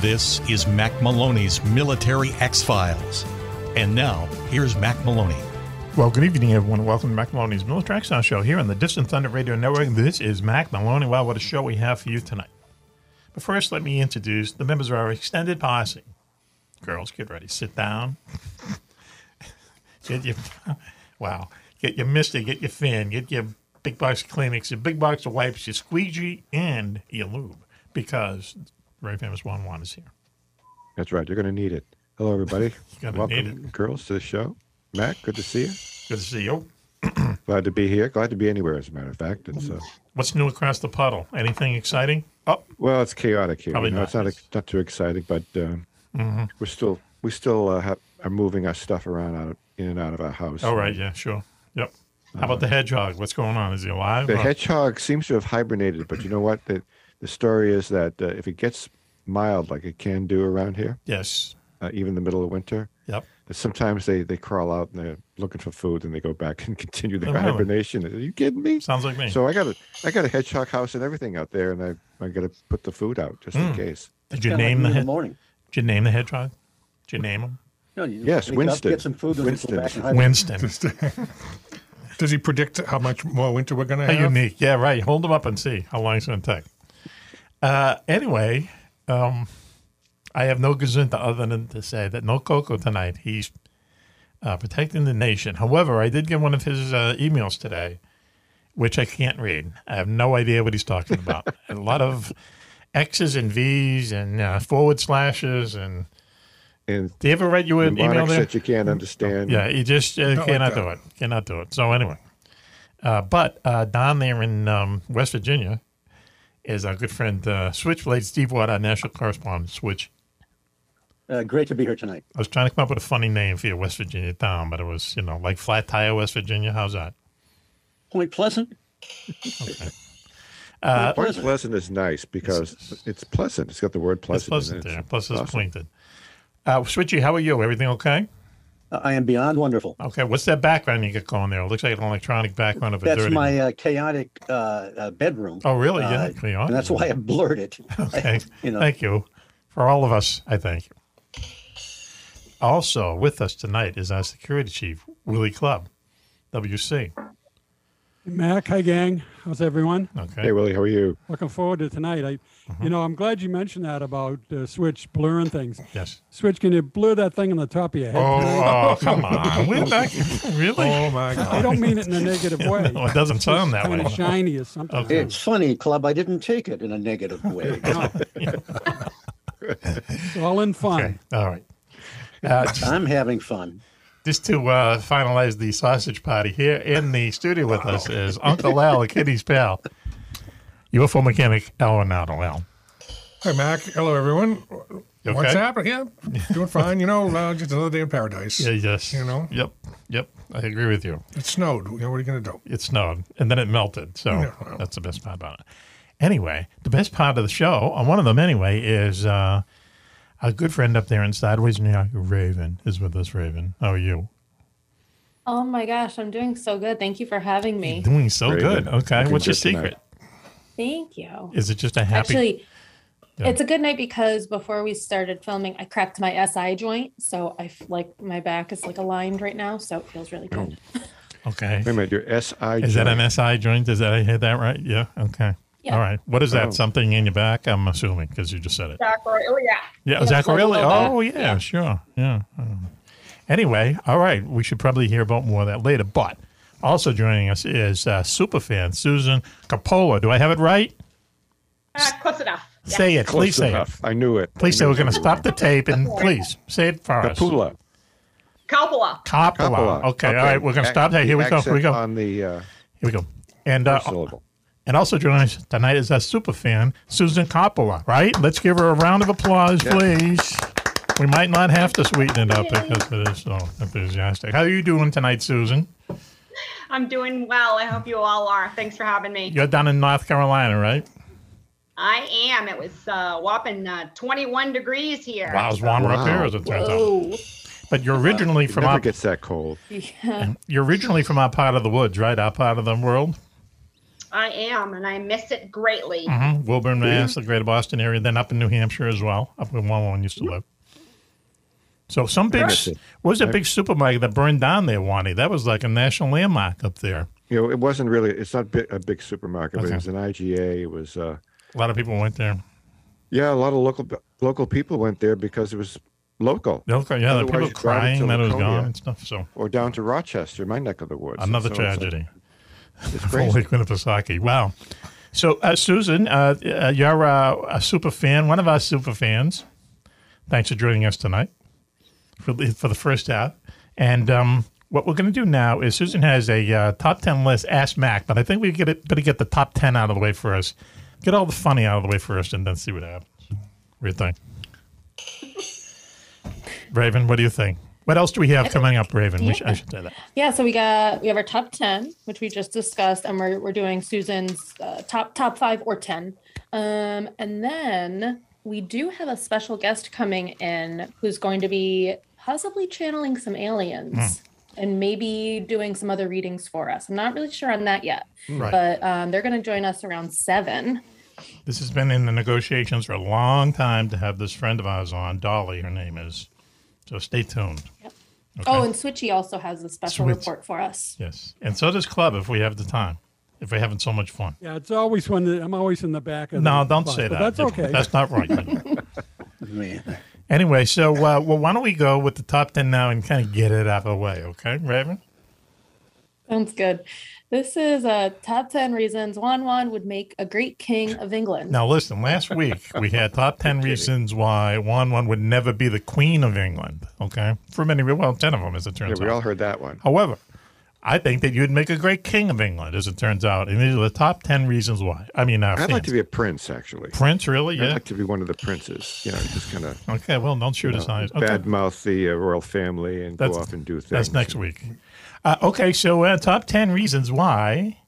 This is Mac Maloney's Military X Files. And now, here's Mac Maloney. Well, good evening, everyone. Welcome to Mac Maloney's Military X Files show here on the Distant Thunder Radio Network. This is Mac Maloney. Wow, what a show we have for you tonight. But first, let me introduce the members of our extended posse. Girls, get ready. Sit down. get your, wow. Get your mister, get your fin, get your big box Kleenex, your big box of wipes, your squeegee, and your lube because very famous Juan Juan is here. That's right. You're going to need it. Hello, everybody. Welcome, need it. girls, to the show. Mac, good to see you. Good to see you. Glad to be here. Glad to be anywhere, as a matter of fact. It's uh, What's new across the puddle? Anything exciting? Oh, well, it's chaotic here. Probably you know, not. It's not not too exciting, but uh, Mm-hmm. we're still we still uh, have, are moving our stuff around out of, in and out of our house. oh, right. Yeah, sure. Yep. How about the hedgehog? What's going on? Is he alive? The or- hedgehog seems to have hibernated, but you know what? The the story is that uh, if it gets mild, like it can do around here, Yes. uh, even in the middle of winter, Yep. sometimes they, they crawl out and they're looking for food, and they go back and continue their Oh, really? hibernation. Are you kidding me? Sounds like me. So I got a I got a hedgehog house and everything out there, and I I got to put the food out just Hmm. in case. Did you Kinda like name the in the morning. Did you name the hedgehog? Did you name him? No, you Yes, wake up, Winston. get some food, and Winston. go back and hide. Winston. Does he predict how much more winter we're going to How have? unique. Yeah, right. Hold him up and see how long it's going to take. Uh, anyway, um, I have no gazunta other than to say that no Coco tonight. He's uh, protecting the nation. However, I did get one of his uh, emails today, which I can't read. I have no idea what he's talking about. a lot of X's and V's and uh, forward slashes. And And do you ever read your email mnemonics there? that you can't understand. Yeah, you just uh, Not like cannot do it. Cannot do it. So anyway, uh, but uh, down there in um, West Virginia is our good friend uh, Switchblade Steve Ward, our national correspondent. Switch. Uh, great to be here tonight. I was trying to come up with a funny name for your West Virginia town, but it was you know like Flat Tire, West Virginia. How's that? Point Pleasant. Uh, Point Pleasant is nice because it's pleasant. It's got the word pleasant. it's pleasant. pleasant in it. there. Plus, it's awesome. pointed. Uh, Switchy, how are you? Everything okay? Uh, I am beyond wonderful. Okay. What's that background you got going there? It looks like an electronic background of a dirty That's dirty. my uh, chaotic uh, uh, bedroom. Oh, really? Yeah. Uh, chaotic. and that's why I blurred it. Okay. you know. Thank you. For all of us, I thank you. Also, with us tonight is our security chief, Willie Club, WC. Mac, hi gang. How's everyone? Okay. Hey, Willie, how are you? Looking forward to tonight. I, you know, I'm glad you mentioned that about uh, Switch blurring things. yes. Switch, can you blur that thing on the top of your head? tonight? Oh, come on. We're back. Really? Oh my God! I don't mean it in a negative way. No, it doesn't sound that kind way. of shiny or something. Okay. It's funny, Club. I didn't take it in a negative way. It's all in fun. Okay. All right. Uh, just, I'm having fun. Just to uh, finalize the sausage party here in the studio with us is Uncle Al, Kitty's pal, UFO mechanic Al Renato. Al. Hi, Mac. Hello, everyone. You What's okay? happening? Yeah, doing fine. You know, uh, just another day in paradise. Yeah, yes. You know? Yep. Yep. I agree with you. It snowed. You know, what are you going to do? it snowed and then it melted. So Yeah, well. that's the best part about it. Anyway, the best part of the show, uh, one of them anyway, is uh, our good friend up there in Sideways, New York, Raven, is with us. Raven, how are you? Oh my gosh, I'm doing so good. Thank you for having me. Doing so Raven, good. Okay. What's your good tonight. secret? Thank you. Is it just a happy? Actually, Yeah. it's a good night because before we started filming, I cracked my SI joint, so I f- like my back is like aligned right now, so it feels really good. Oh. okay. Wait a minute, your SI. Is that an SI joint? Is that I hit that right? Yeah. Okay. Yeah. All right. What is that? Oh. Something in your back? I'm assuming because you just said it. Sacroiliac. Yeah, Yeah, Zach like a really? low back. Oh, yeah, sure. Yeah. Um, Anyway, all right, we should probably hear about more of that later. But also joining us is uh, superfan Susan Capola. Do I have it right? Uh, close enough. Yeah. Say it. Close please say enough. it. I knew it. Please say we're going to stop the tape and please say it for us. Capula. Coppola. Coppola. Coppola. Okay, all right, we're going to stop there. Here we go. Here we go. On the uh, Here we go. And uh, first syllable. And also joining us tonight is a super fan, Susan Coppola. Right? Let's give her a round of applause, please. We might not have to sweeten it up because it is so enthusiastic. How are you doing tonight, Susan? I'm doing well. I hope you all are. Thanks for having me. You're down in North Carolina, right? I am. It was uh, whopping uh, 21 degrees here. Wow, it's warmer up Wow. here as it turns out. But you're originally It from never our, gets that cold. Yeah. you're originally from our part of the woods, right? Our part of the world. I am, and I miss it greatly. Mm-hmm. Woburn, Mass, the greater Boston area, then up in New Hampshire as well, up where one one used to live. So some big miss it. what was a big supermarket that burned down there, Wani? That was like a national landmark up there. You know, it wasn't really. It's not a big supermarket, but it was an IGA. It was. Uh, A lot of people went there. yeah, a lot of local local people went there because it was local. Okay, yeah, the people crying to that it was Laconia. gone and stuff. So Or down to Rochester, my neck of the woods. another So it's like- tragedy. It's Holy crazy. Winnipesaukee. Wow. So, uh, Susan, uh, uh, you're uh, a super fan, one of our super fans. Thanks for joining us tonight for the, for the first half. And um, what we're going to do now is Susan has a uh, top 10 list, Ask Mac, but I think we get it, better get the top 10 out of the way first. Get all the funny out of the way first and then see what happens. What do you think? Raven, what do you think? What else do we have coming up, Raven? We sh- I should say that. Yeah, so we got we have our top ten, which we just discussed, and we're we're doing Susan's uh, top top five or ten, um, and then we do have a special guest coming in who's going to be possibly channeling some aliens and maybe doing some other readings for us. I'm not really sure on that yet, Right. but um, they're going to join us around seven. This has been in the negotiations for a long time to have this friend of ours on, Dolly, her name is. So stay tuned. Yep. Oh, and Switchy also has a special Switch. report for us. Yes. And so does Club if we have the time, if we're having so much fun. Yeah, it's always when the, I'm always in the back of No, the don't bus, say but that. That's okay. That's not right. Man. anyway, so uh, well, why don't we go with the top 10 now and kind of get it out of the way, okay, Raven? Sounds good. This is a top 10 reasons Juan Juan would make a great king of England. Now, listen, last week we had top 10 reasons why Juan Juan would never be the Queen of England, okay? For many, well, 10 of them, as it Yeah, turns we out. We all heard that one. However, I think that you'd make a great king of England, as it turns out. And these are the top 10 reasons why. I mean, I'd like to be a prince, actually. Prince, really? Yeah. I'd Yeah. like to be one of the princes. You know, just kind of Okay, well, don't shoot us eyes. Okay. bad mouth the uh, royal family and That's- go off and do things. That's next week. Uh, okay, so uh, top 10 reasons why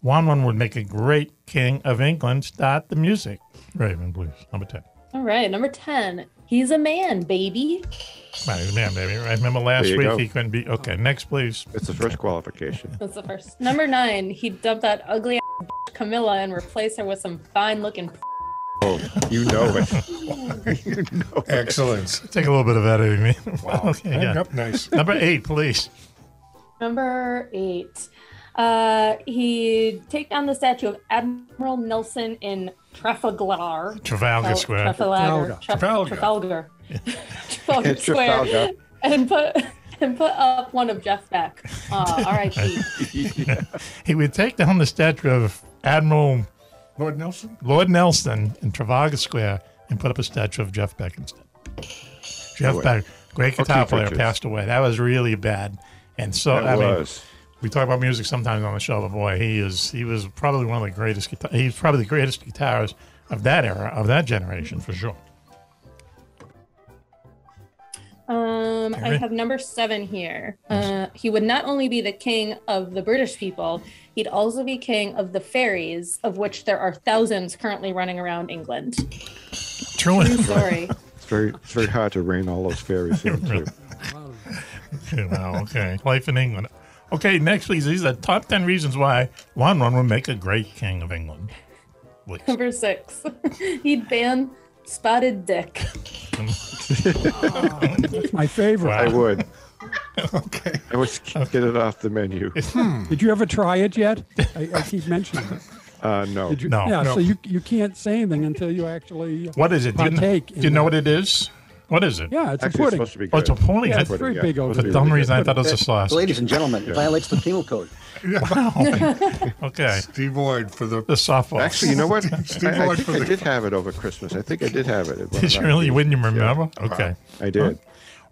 Juan Juan would make a great king of England. Start the music. Raven, please. Number 10. All right, number 10. He's a man, baby. Right, man, baby. I remember last week go. he couldn't be. Okay, next, please. It's the first qualification. That's the first. Number nine, he dumped that ugly ass Camilla and replaced her with some fine looking. Oh, you know it. you know it. Excellent. Take a little bit of editing. me. okay, yeah. Yep, nice. Number eight, please. Number eight, uh, he'd take down the statue of Admiral Nelson in Trafalgar. Trafalgar Square. Trafalgar. Trafalgar. Traf- Trafalgar. Trafalgar Square. Trafalgar. And put and put up one of Jeff Beck. Uh, R.I.P. He would take down the statue of Admiral Lord Nelson? Lord Nelson in Trafalgar Square and put up a statue of Jeff Beck instead. Jeff Boy. Beck, great guitar player, Richards. passed away. That was really bad. And so, That I mean, we talk about music sometimes on the show, but boy, he is he was probably one of the greatest. Guitar- he's probably the greatest guitarist of that era, of that generation, for sure. Um, I have number seven here. Uh, he would not only be the king of the British people, he'd also be king of the fairies, of which there are thousands currently running around England. Truly, True story. It's very, it's very hard to rein all those fairies in, too. wow. Okay, life in England. Okay, next, please. These are the top ten reasons why Juan Juan would make a great king of England. Please. Number six, he'd ban spotted dick. That's my favorite. I would. Okay. I would get it off the menu. Did you ever try it yet? I, I keep mentioning it. Uh, no. You? No. Yeah. No. So you you can't say anything until you actually. What is it? Do you, kn- Partake do you know what it is? What is it? Yeah, it's Actually, a it's pudding. supposed to be Oh, it's a good. pudding. Yeah, That's it's very yeah. big For there. some reason, I thought it was a sauce. Ladies and gentlemen, it violates the penal code. Wow. Okay. Steve Lloyd for the. The softball. Actually, you know what? Steve I, I Lloyd think for I the- did have it over Christmas. I think I did have it. at one Did you my really? You meetings. wouldn't Yeah. remember? Okay. I did.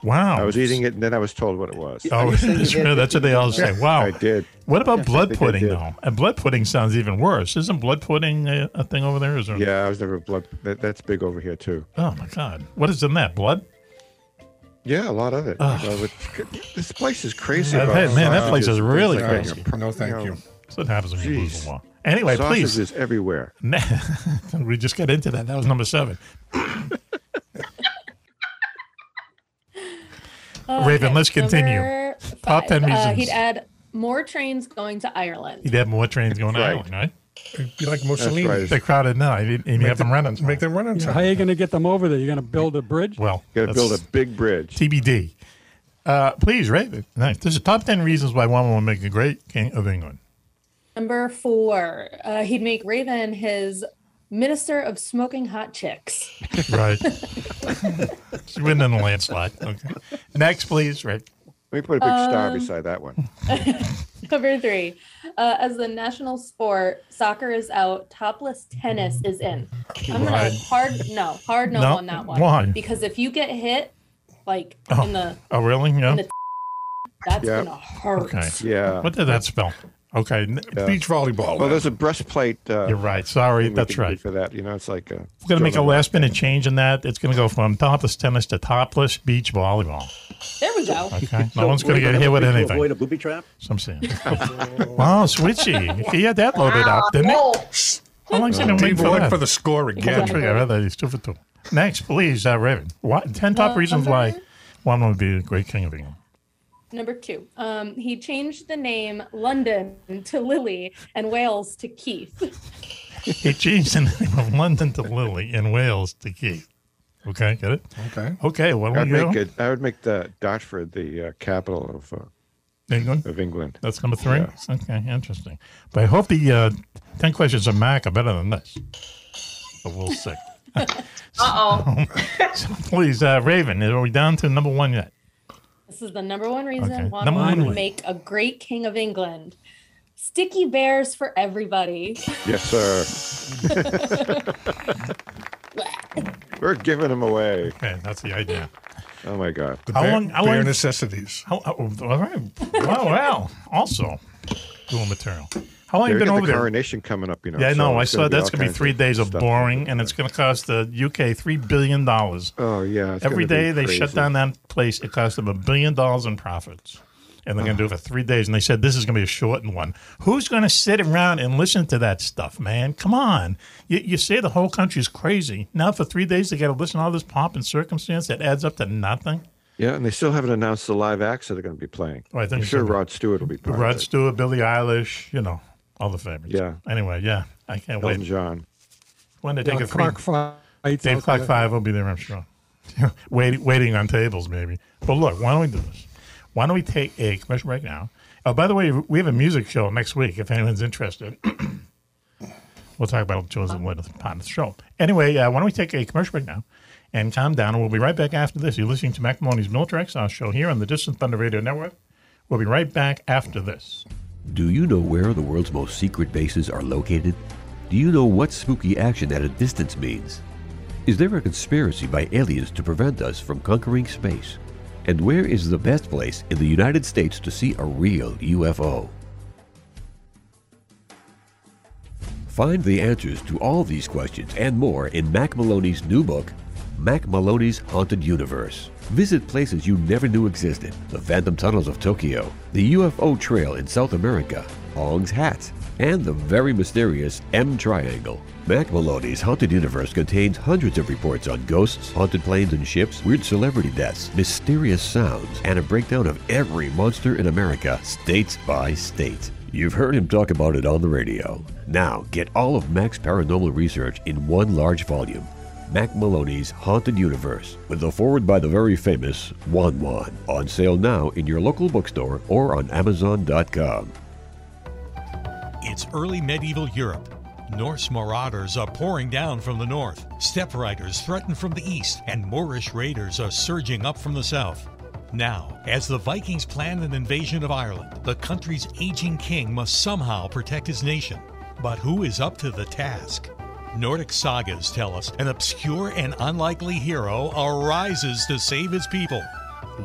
Wow. I was eating it, and then I was told what it was. Oh, you saying you that's, right. that's what they all say. Wow. I did. What about blood pudding, though? And blood pudding sounds even worse. Isn't blood pudding a, a thing over there? Is there? Yeah, I was never blood. That, that's big over here too. Oh my God! What is in that? Blood? Yeah, a lot of it. Ugh. Well, with- this place is crazy. Yeah, about hey, man, that place is really things like crazy. that. No, thank know, you. That's what happens when you lose Jeez. the law. Anyway, please. is everywhere. we just got into that. That was number seven. Raven, let's continue. number Top five. 10 Uh, reasons. he'd add more trains going to Ireland. He'd have more trains going Right. Ireland, right? It'd be like Mussolini. right. They're crowded now. You'd, you'd have them running. Make them run on How time. are you going to get them over there? You're going to build a bridge? Well, you Got to that's build a big bridge. TBD. Uh, please, Raven. Nice. This is top 10 reasons why one will make a great king of England. Number four, uh, he'd make Raven his minister of smoking hot chicks. Right. She's winning in a landslide. Okay. Next, please, Rick. Let me put a big star Um, beside that one. Number three, uh, as the national sport, soccer is out, topless tennis is in. I'm gonna Right. hard no, hard no, No, on that one. why? Because if you get hit, like Oh. in the, Oh, really? Yeah. in the that's Yeah. gonna hurt. Okay. Yeah. What did that spell? Okay. n- Beach volleyball. Well, there's a breastplate. Uh, You're right. Sorry. That's right. For that, you know, it's like. Uh, We're going to make a last minute change in that. It's going to go from topless tennis to topless beach volleyball. There we go. Okay. No So one's going to get hit with anything. Avoid a booby trap. So I'm saying. wow, switchy. He had that loaded up, didn't he? How long's it been waiting Steve for Lloyd that? for the score again. trigger. I read that he's two for two. Next, please, uh, Raven. What, 10 top Well, reasons why one would be a great king of England. Number two, um, he changed the name London to Lily and Wales to Keith. He changed the name of London to Lily and Wales to Keith. Okay, get it? Okay. Okay, what do I'd we go? make it. I would make the Dartford the uh, capital of uh, England? of England. That's number three? Okay, interesting. But I hope the uh, 10 questions of Mac are better than this. But we'll see. Uh oh. So please, uh, Raven, are we down to number one yet? This is the number one reason Okay. why Number one one. would make a great king of England. Sticky bears for everybody. Yes, sir. We're giving them away. Okay, that's the idea. Oh my God. The How bare, long- how bare long- necessities. How, oh, all right. Wow, wow. Also, dual material. How long have you been over the there? coronation coming up, you know. Yeah, I so know. I saw that's going to be three days of boring, and it's going to cost the UK three billion dollars. Oh yeah. Every day they shut down that place, it cost them a billion dollars in profits. And they're going to do it for three days. And they said this is going to be a shortened one. Who's going to sit around and listen to that stuff, man? Come on. You, you say the whole country's crazy. Now for three days they got to listen to all this pomp and circumstance that adds up to nothing. Yeah, and they still haven't announced the live acts that they're going to be playing. Oh, I think I'm sure. Rod Stewart will be Rod. Stewart, Billie Eilish, you know, all the favorites. Yeah. Anyway, yeah, I can't Elton wait. John. When they take Yeah, a three, Clark fights Dave out Clark there. Five will be there, I'm sure. waiting, waiting on tables, maybe. But look, why don't we do this? Why don't we take a commercial break now? Oh, by the way, we have a music show next week. If anyone's interested, we'll talk about it chosen later part of the show. Anyway, uh, why don't we take a commercial break now and calm down? And we'll be right back after this. You're listening to Mac Maloney's Military X show here on the Distant Thunder Radio Network. We'll be right back after this. Do you know where the world's most secret bases are located? Do you know what spooky action at a distance means? Is there a conspiracy by aliens to prevent us from conquering space? And where is the best place in the United States to see a real UFO? Find the answers to all these questions and more in Mac Maloney's new book, Mac Maloney's Haunted Universe. Visit places you never knew existed the Phantom Tunnels of Tokyo, the UFO Trail in South America, Ong's Hat, and the very mysterious M Triangle. Mac Maloney's Haunted Universe contains hundreds of reports on ghosts, haunted planes and ships, weird celebrity deaths, mysterious sounds, and a breakdown of every monster in America, state by state. You've heard him talk about it on the radio. Now, get all of Mac's paranormal research in one large volume. Mac Maloney's Haunted Universe, with a forward by the very famous Juan Juan. On sale now in your local bookstore or on Amazon.com. It's early medieval Europe. Norse marauders are pouring down from the north. Steppe riders threaten from the east, and Moorish raiders are surging up from the south. Now, as the Vikings plan an invasion of Ireland, the country's aging king must somehow protect his nation. But who is up to the task? Nordic sagas tell us an obscure and unlikely hero arises to save his people.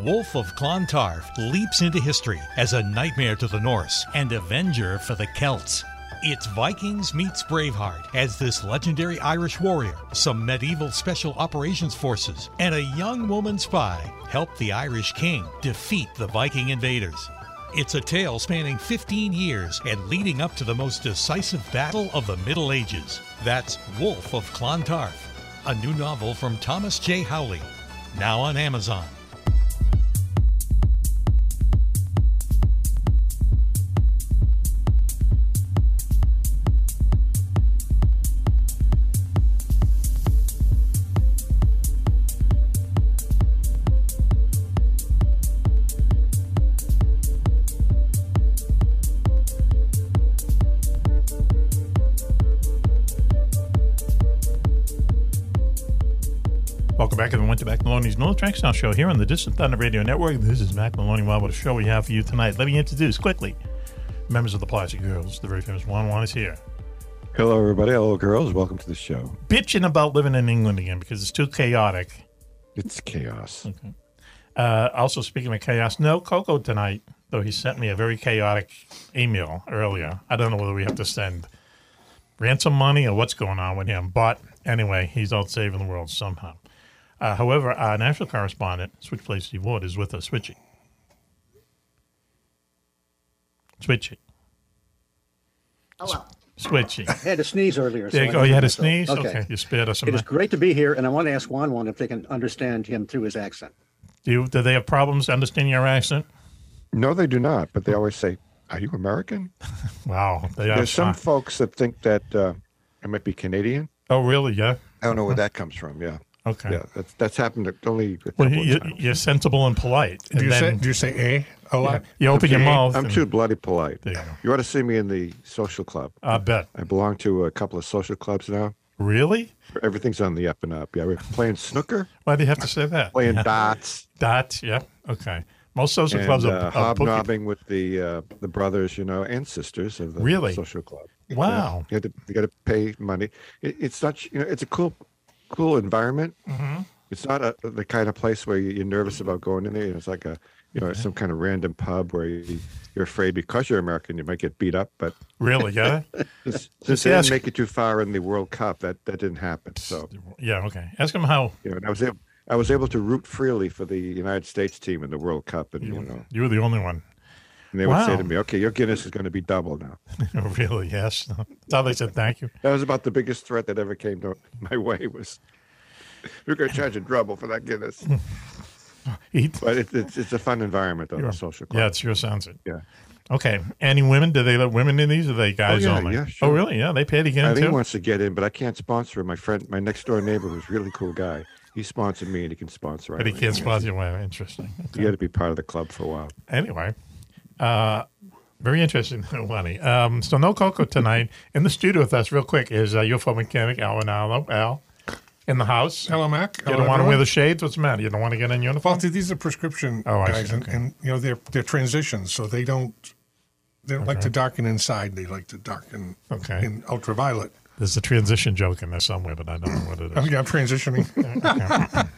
Wolf of Clontarf leaps into history as a nightmare to the Norse and avenger for the Celts. It's Vikings meets Braveheart as this legendary Irish warrior, some medieval special operations forces, and a young woman spy help the Irish king defeat the Viking invaders. It's a tale spanning 15 years and leading up to the most decisive battle of the Middle Ages. That's Wolf of Clontarf, a new novel from Thomas J. Howley, now on Amazon. Welcome back to the Maloney's No Tracks Now show here on the Distant Thunder Radio Network. This is Mac Maloney. Well, what a show we have for you tonight. Let me introduce quickly members of the Plastic Girls. The very famous Juan Juan is here. Hello, everybody. Hello, girls. Welcome to the show. Bitching about living in England again because it's too chaotic. It's chaos. Okay. Uh, also, speaking of chaos, no Coco tonight, though he sent me a very chaotic email earlier. I don't know whether we have to send ransom money or what's going on with him. But anyway, he's out saving the world somehow. Uh, however, our national correspondent, Switchblade Steve Ward, is with us. Switchy. Switchy. Hello. Switchy. I had to sneeze earlier. There so you I You had to myself. sneeze? Okay. You spared us some It is great to be here, and I want to ask Juan Juan if they can understand him through his accent. Do, you, do they have problems understanding your accent? No, they do not. But they always say, "Are you American?" Wow. They are There's some fine. folks that think that uh, I might be Canadian. Oh, really? Yeah. I don't know where that comes from. Yeah. Okay. Yeah, that's that's happened only. A Well, couple of you, times. you're sensible and polite. Do you And say do you say a a lot? You open your Okay, mouth. I'm and- too bloody polite. There you go. You ought to see me in the social club. I bet. I belong to a couple of social clubs now. Really? Everything's on the up and up. Yeah, we're playing snooker, Why do you have to say that? playing Yeah. dots, Dots. Yeah. Okay. Most social and clubs are, uh, are hobnobbing with the uh, the brothers, you know, and sisters of the Really? social club. Wow. Yeah, you, got to, you got to pay money. It, it's not, you know, it's a cool, cool environment. Mhm. It's not a, the kind of place where you- you're nervous about going in there. It's like a, you know, some kind of random pub where you, you're afraid because you're American you might get beat up. But Really? Yeah. since, since they ask- didn't make it too far in the World Cup, that that didn't happen. So Yeah. Okay. Ask him how you know, and I was able, I was able to root freely for the United States team in the World Cup, and you know, you were the only one. And they would say to me, "Okay, your Guinness is going to be double now." really? Yes. That's they said thank you. That was about the biggest threat that ever came to my way. Was we're going to charge you double for that Guinness? He- but it, it's it's a fun environment though, the social club. Yeah, it sure sounds it. Yeah. Okay. Any women? Do they let women in these? Or are they oh, guys yeah, only? yeah, Oh, really? Yeah. They pay to get in Eileen too. wants to get in, but I can't sponsor him. My friend, my next door neighbor, who's a really cool guy, he sponsored me, and he can sponsor. But he can't sponsor you. Well, interesting. You got to be part of the club for a while. Anyway, uh, very interesting, Lonnie. Um, so no Coco tonight. In the studio with us, real quick, is uh, UFO mechanic Al Ronaldo. Al, in the house. Hello, Mac. You Hello, don't want to wear the shades? What's the matter? You don't want to get in uniform? Well, these are prescription Oh, I guys, see. and, Okay. and you know they're they're transitions, so they don't they don't like to darken inside. They like to darken Okay. in ultraviolet. There's a transition joke in there somewhere, but I don't know what it is. Oh, yeah, I'm transitioning.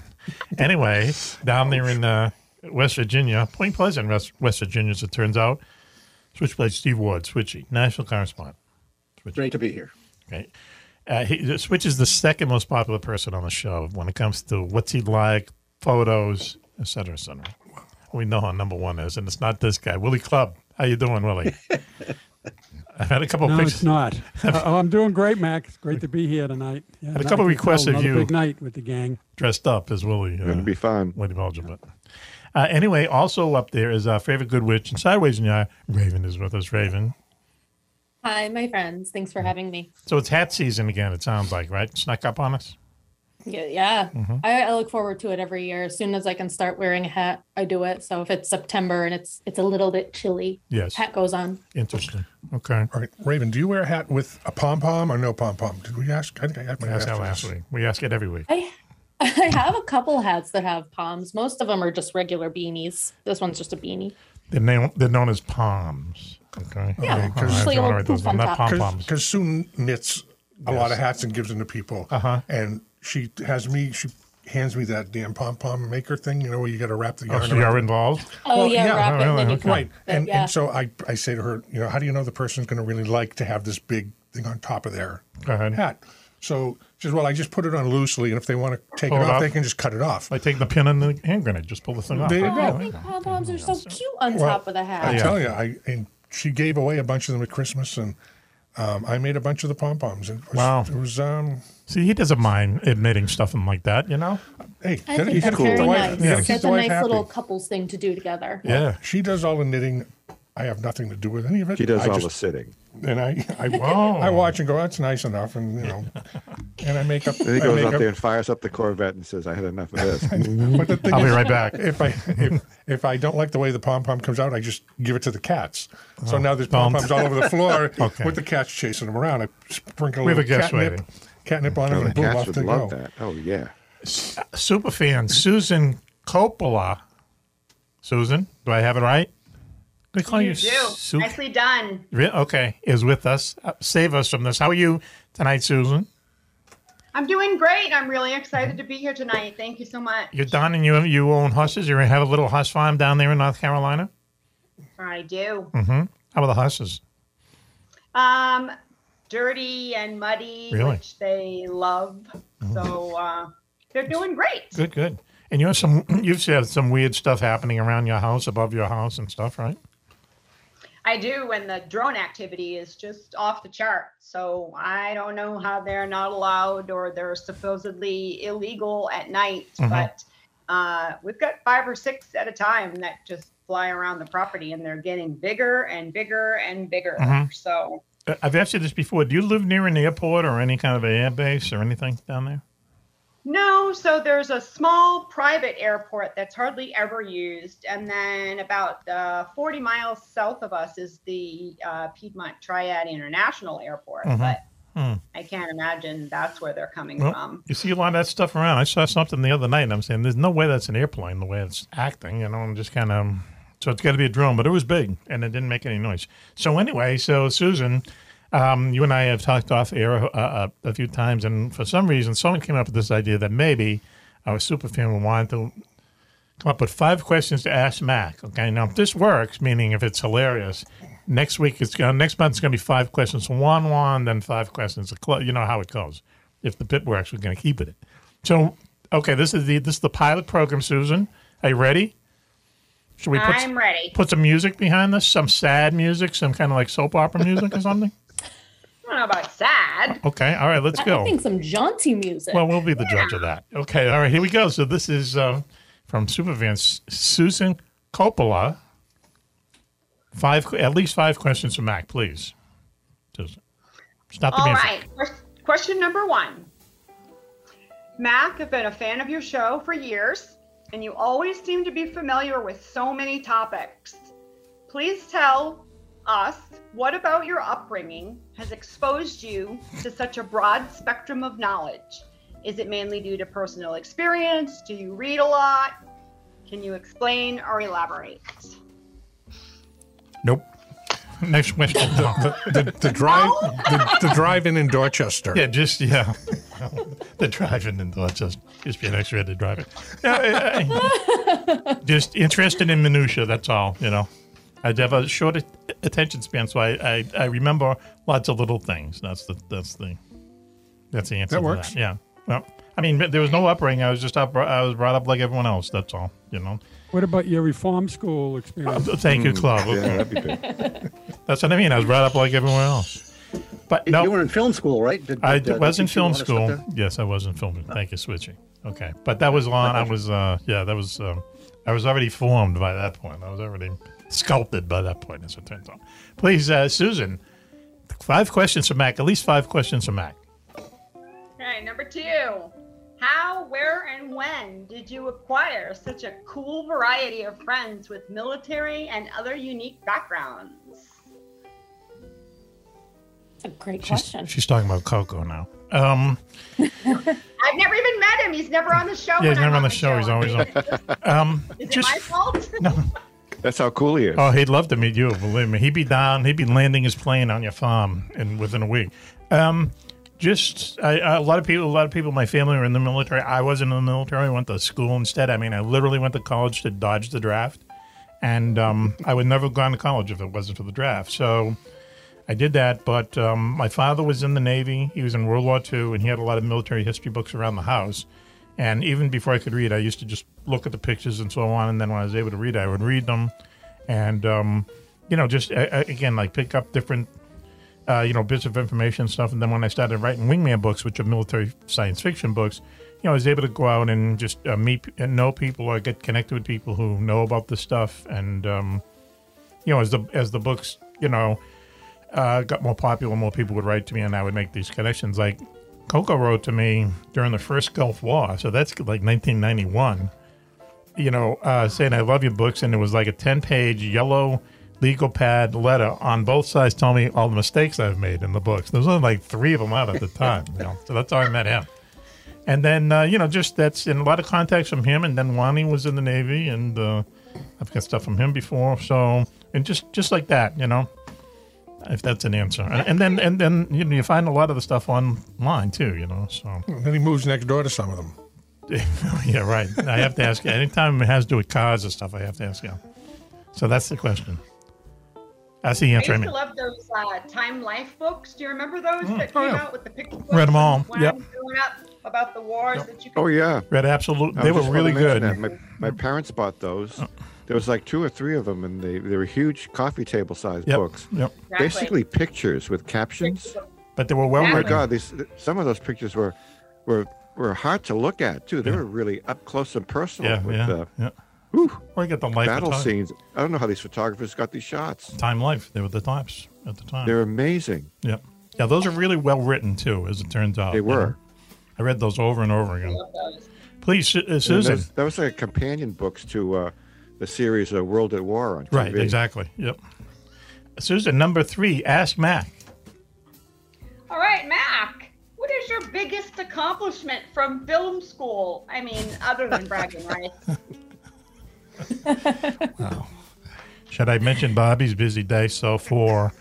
anyway, down there in uh, West Virginia, Point Pleasant, West, West Virginia, as it turns out, Switchblade Steve Ward, Switchy, national correspondent. Switchy. Great to be here. Okay. Uh, he, Switch is the second most popular person on the show when it comes to what's he like, photos, et cetera, et cetera. We know how number one is, and it's not this guy, Willie Club. How you doing, Willie? I've had a couple no, pictures. it's not. Uh, oh, I'm doing great, Mac. It's great to be here tonight. Yeah, Had a couple can requests of you. Big night with the gang. dressed up as Willie. Uh, It'll be fun. Willie Belgium, but uh, anyway, also up there is our favorite good witch and sideways in the eye. Raven is with us. Raven. Hi, my friends. Thanks for having me. So it's hat season again. It sounds like right. Snuck up on us. Yeah, yeah. Mhm. I, I look forward to it every year. As soon as I can start wearing a hat, I do it. So if it's September and it's it's a little bit chilly, Yes. hat goes on. Interesting. Okay. All right, Raven, do you wear a hat with a pom pom or no pom pom? Did we ask? I think I had We asked ask that last week. We ask it every week. I I have a couple hats that have palms. Most of them are just regular beanies. This one's just a beanie. They're, known, they're known as palms. Okay. Yeah, Okay, just all right, like a all little right, those on top. Because poms. Sue knits a lot of hats and gives them to people. Uh-huh. And she has me. She hands me that damn pom pom maker thing. You know where you got to wrap the yarn. Oh, so you're involved? Oh yeah, wrap it and then you can right. And, yeah. and so I, I say to her, you know, how do you know the person's going to really like to have this big thing on top of their Go ahead. hat? So she says, well, I just put it on loosely, and if they want to take Pull it it off, off? they can just cut it off. I take the pin and the hand grenade. Just pull the thing off. There you Oh, go. I think pom poms are so cute on Well, top of the hat. I tell you, I and she gave away a bunch of them at Christmas, and um, I made a bunch of the pom poms. It was, Wow. It was um, See, he doesn't mind admitting stuff like that, you know? hey, I gotta- think you that's gotta very the wife, nice. you gotta keep That's the a wife nice happy. little couples thing to do together. Yeah. She does all the knitting. I have nothing to do with any of it. He does I all just, the sitting. And I, I, Whoa. I watch and go, that's nice enough, and you know, and I make up. Then he goes make out up- there and fires up the Corvette and says, "I had enough of this." But the thing I'll be right back. If I if, if I don't like the way the pom pom comes out, I just give it to the cats. So Oh, now there's don't. pom poms all over the floor Okay. with the cats chasing them around. I sprinkle a We have a little guest catnip, waiting. catnip on Oh, it, the and boom, cats off would they love go. that. Oh yeah. Uh, super fan Susan Coppola. Susan, do I have it right? We call you, You do. Nicely done. Re- okay, is with us. Uh, save us from this. How are you tonight, Susan? I'm doing great. I'm really excited to be here tonight. Thank you so much. You're done and you you own horses. You have a little horse farm down there in North Carolina. I do. Mm-hmm. How are the horses? Um, dirty and muddy, Really? which they love. So uh, they're doing great. Good, good. And you have some you've had some weird stuff happening around your house, above your house and stuff, right? I do, and the drone activity is just off the chart. So I don't know how they're not allowed or they're supposedly illegal at night, Mhm. but uh, we've got five or six at a time that just fly around the property, and they're getting bigger and bigger and bigger. Mhm. So Uh, I've asked you this before. Do you live near an airport or any kind of an air base or anything down there? No, so there's a small private airport that's hardly ever used, and then about uh, 40 miles south of us is the uh, Piedmont Triad International Airport. Mhm. But Hmm. I can't imagine that's where they're coming Well, from. you see a lot of that stuff around. I saw something the other night, and I'm saying, "There's no way that's an airplane. The way it's acting, you know." I'm just kind of so it's got to be a drone, but it was big and it didn't make any noise. So anyway, so Susan, um, you and I have talked off air uh, uh, a few times, and for some reason, someone came up with this idea that maybe our super fan would want to come up with five questions to ask Mac. Okay, now if this works, meaning if it's hilarious, next week it's uh, next month it's going to be five questions, one one, then five questions. You know how it goes. If the bit works, we're going to keep it. So, okay, this is the this is the pilot program. Susan, are you ready? Should we put I'm ready. put some music behind this? Some sad music, some kind of like soap opera music or something? I don't know about sad. Okay, all right, let's I- go. I think some jaunty music. Well, we'll be the judge of that. Okay, all right, here we go. So this is uh, from Supervan S- Susan Coppola. Five, at least five questions for Mac, please. Susan, stop the All music. right. Ques- Question number one. Mac, I've been a fan of your show for years, and you always seem to be familiar with so many topics. Please tell us what about your upbringing has exposed you to such a broad spectrum of knowledge? Is it mainly due to personal experience? Do you read a lot? Can you explain or elaborate? Nope. Next question. The, the, the drive, the, the drive-in in Dorchester. Yeah, just yeah. the driving in Dorchester. Just be an extra to drive it. Yeah, I- I- just interested in minutia. That's all. You know, I have a short attention span, so I, I I remember lots of little things. That's the that's the that's the answer. That to works. Yeah. Well, I mean, there was no upbringing. I was just up. I was brought up like everyone else. That's all. You know. What about your reform school experience? Thank you, Claude. Yeah, that'd be good. That's what I mean. I was brought up like everyone else. But no, You were in film school, right? Did, I did, uh, was they in teach you a film lot of stuff school. Yes, I was in film. Thank you, switching. Okay, but that was on. I was, uh, yeah, that was. Um, I was already formed by that point. I was already sculpted by that point, as it turns out. Please, uh, Susan, five questions for Mac. At least five questions for Mac. Okay, number two. How, where, and when did you acquire such a cool variety of friends with military and other unique backgrounds? That's a great She's, question. she's talking about Coco now. Um, I've never even met him. He's never on the show. yeah, when he's I'm never on the show. He's always on. Um, Is just it my fault? no. That's how cool he is. Oh, he'd love to meet you. Believe me, he'd be down. He'd be landing his plane on your farm in within a week. Um, just I, a lot of people, a lot of people in my family were in the military. I wasn't in the military. I went to school instead. I mean, I literally went to college to dodge the draft, and um, I would never have gone to college if it wasn't for the draft. So. I did that, but um, my father was in the Navy. He was in World War II, and he had a lot of military history books around the house. And even before I could read, I used to just look at the pictures and so on. And then when I was able to read, I would read them, and um, you know, just again, like pick up different, uh, you know, bits of information and stuff. And then when I started writing wingman books, which are military science fiction books, you know, I was able to go out and just uh, meet and know people or get connected with people who know about this stuff. And um, you know, as the as the books, you know uh, got more popular, more people would write to me, and I would make these connections. Like Coco wrote to me during the first Gulf War, so that's like 1991. You know, uh, saying I love your books, and it was like a 10-page yellow legal pad letter on both sides, telling me all the mistakes I've made in the books. There was only like three of them out at the time, you know, so that's how I met him. And then uh, you know, just that's in a lot of contacts from him. And then Wani was in the Navy, and uh, I've got stuff from him before. So and just just like that, you know if that's an answer. And, and then and then you know you find a lot of the stuff online too, you know. So And then he moves next door to some of them. yeah, right. I have to ask you anytime it has to do with cars and stuff. I have to ask you. So that's the question. That's the I answer. I used mean, to love those uh, Time Life books. Do you remember those that Oh, came yeah. out with the picture books? Read 'em all. When Yep. I was growing up about the wars that you could Oh yeah, read absolutely. I They was were just really about to good. that. My, my parents bought those. There was like two or three of them, and they, they were huge coffee table sized Yep, books. yep. Exactly. Basically pictures with captions. But they were well Oh my. God! These some of those pictures were were were hard to look at too. They were really up close and personal. Yeah, with, yeah, uh, yeah. whew, Or you get the life battle of scenes. I don't know how these photographers got these shots. Time life. They were the types at the time. They're amazing. Yep. Yeah, those are really well written too, as it turns out. They you were. know. I read those over and over again. Please, uh, And Susan. that's- That was like companion books to uh, the series of World at War on TV. Right, exactly. Yep. Susan, number three, ask Mac. All right, Mac. What is your biggest accomplishment from film school? I mean, other than bragging rights. Should I mention Bobby's busy day? So far?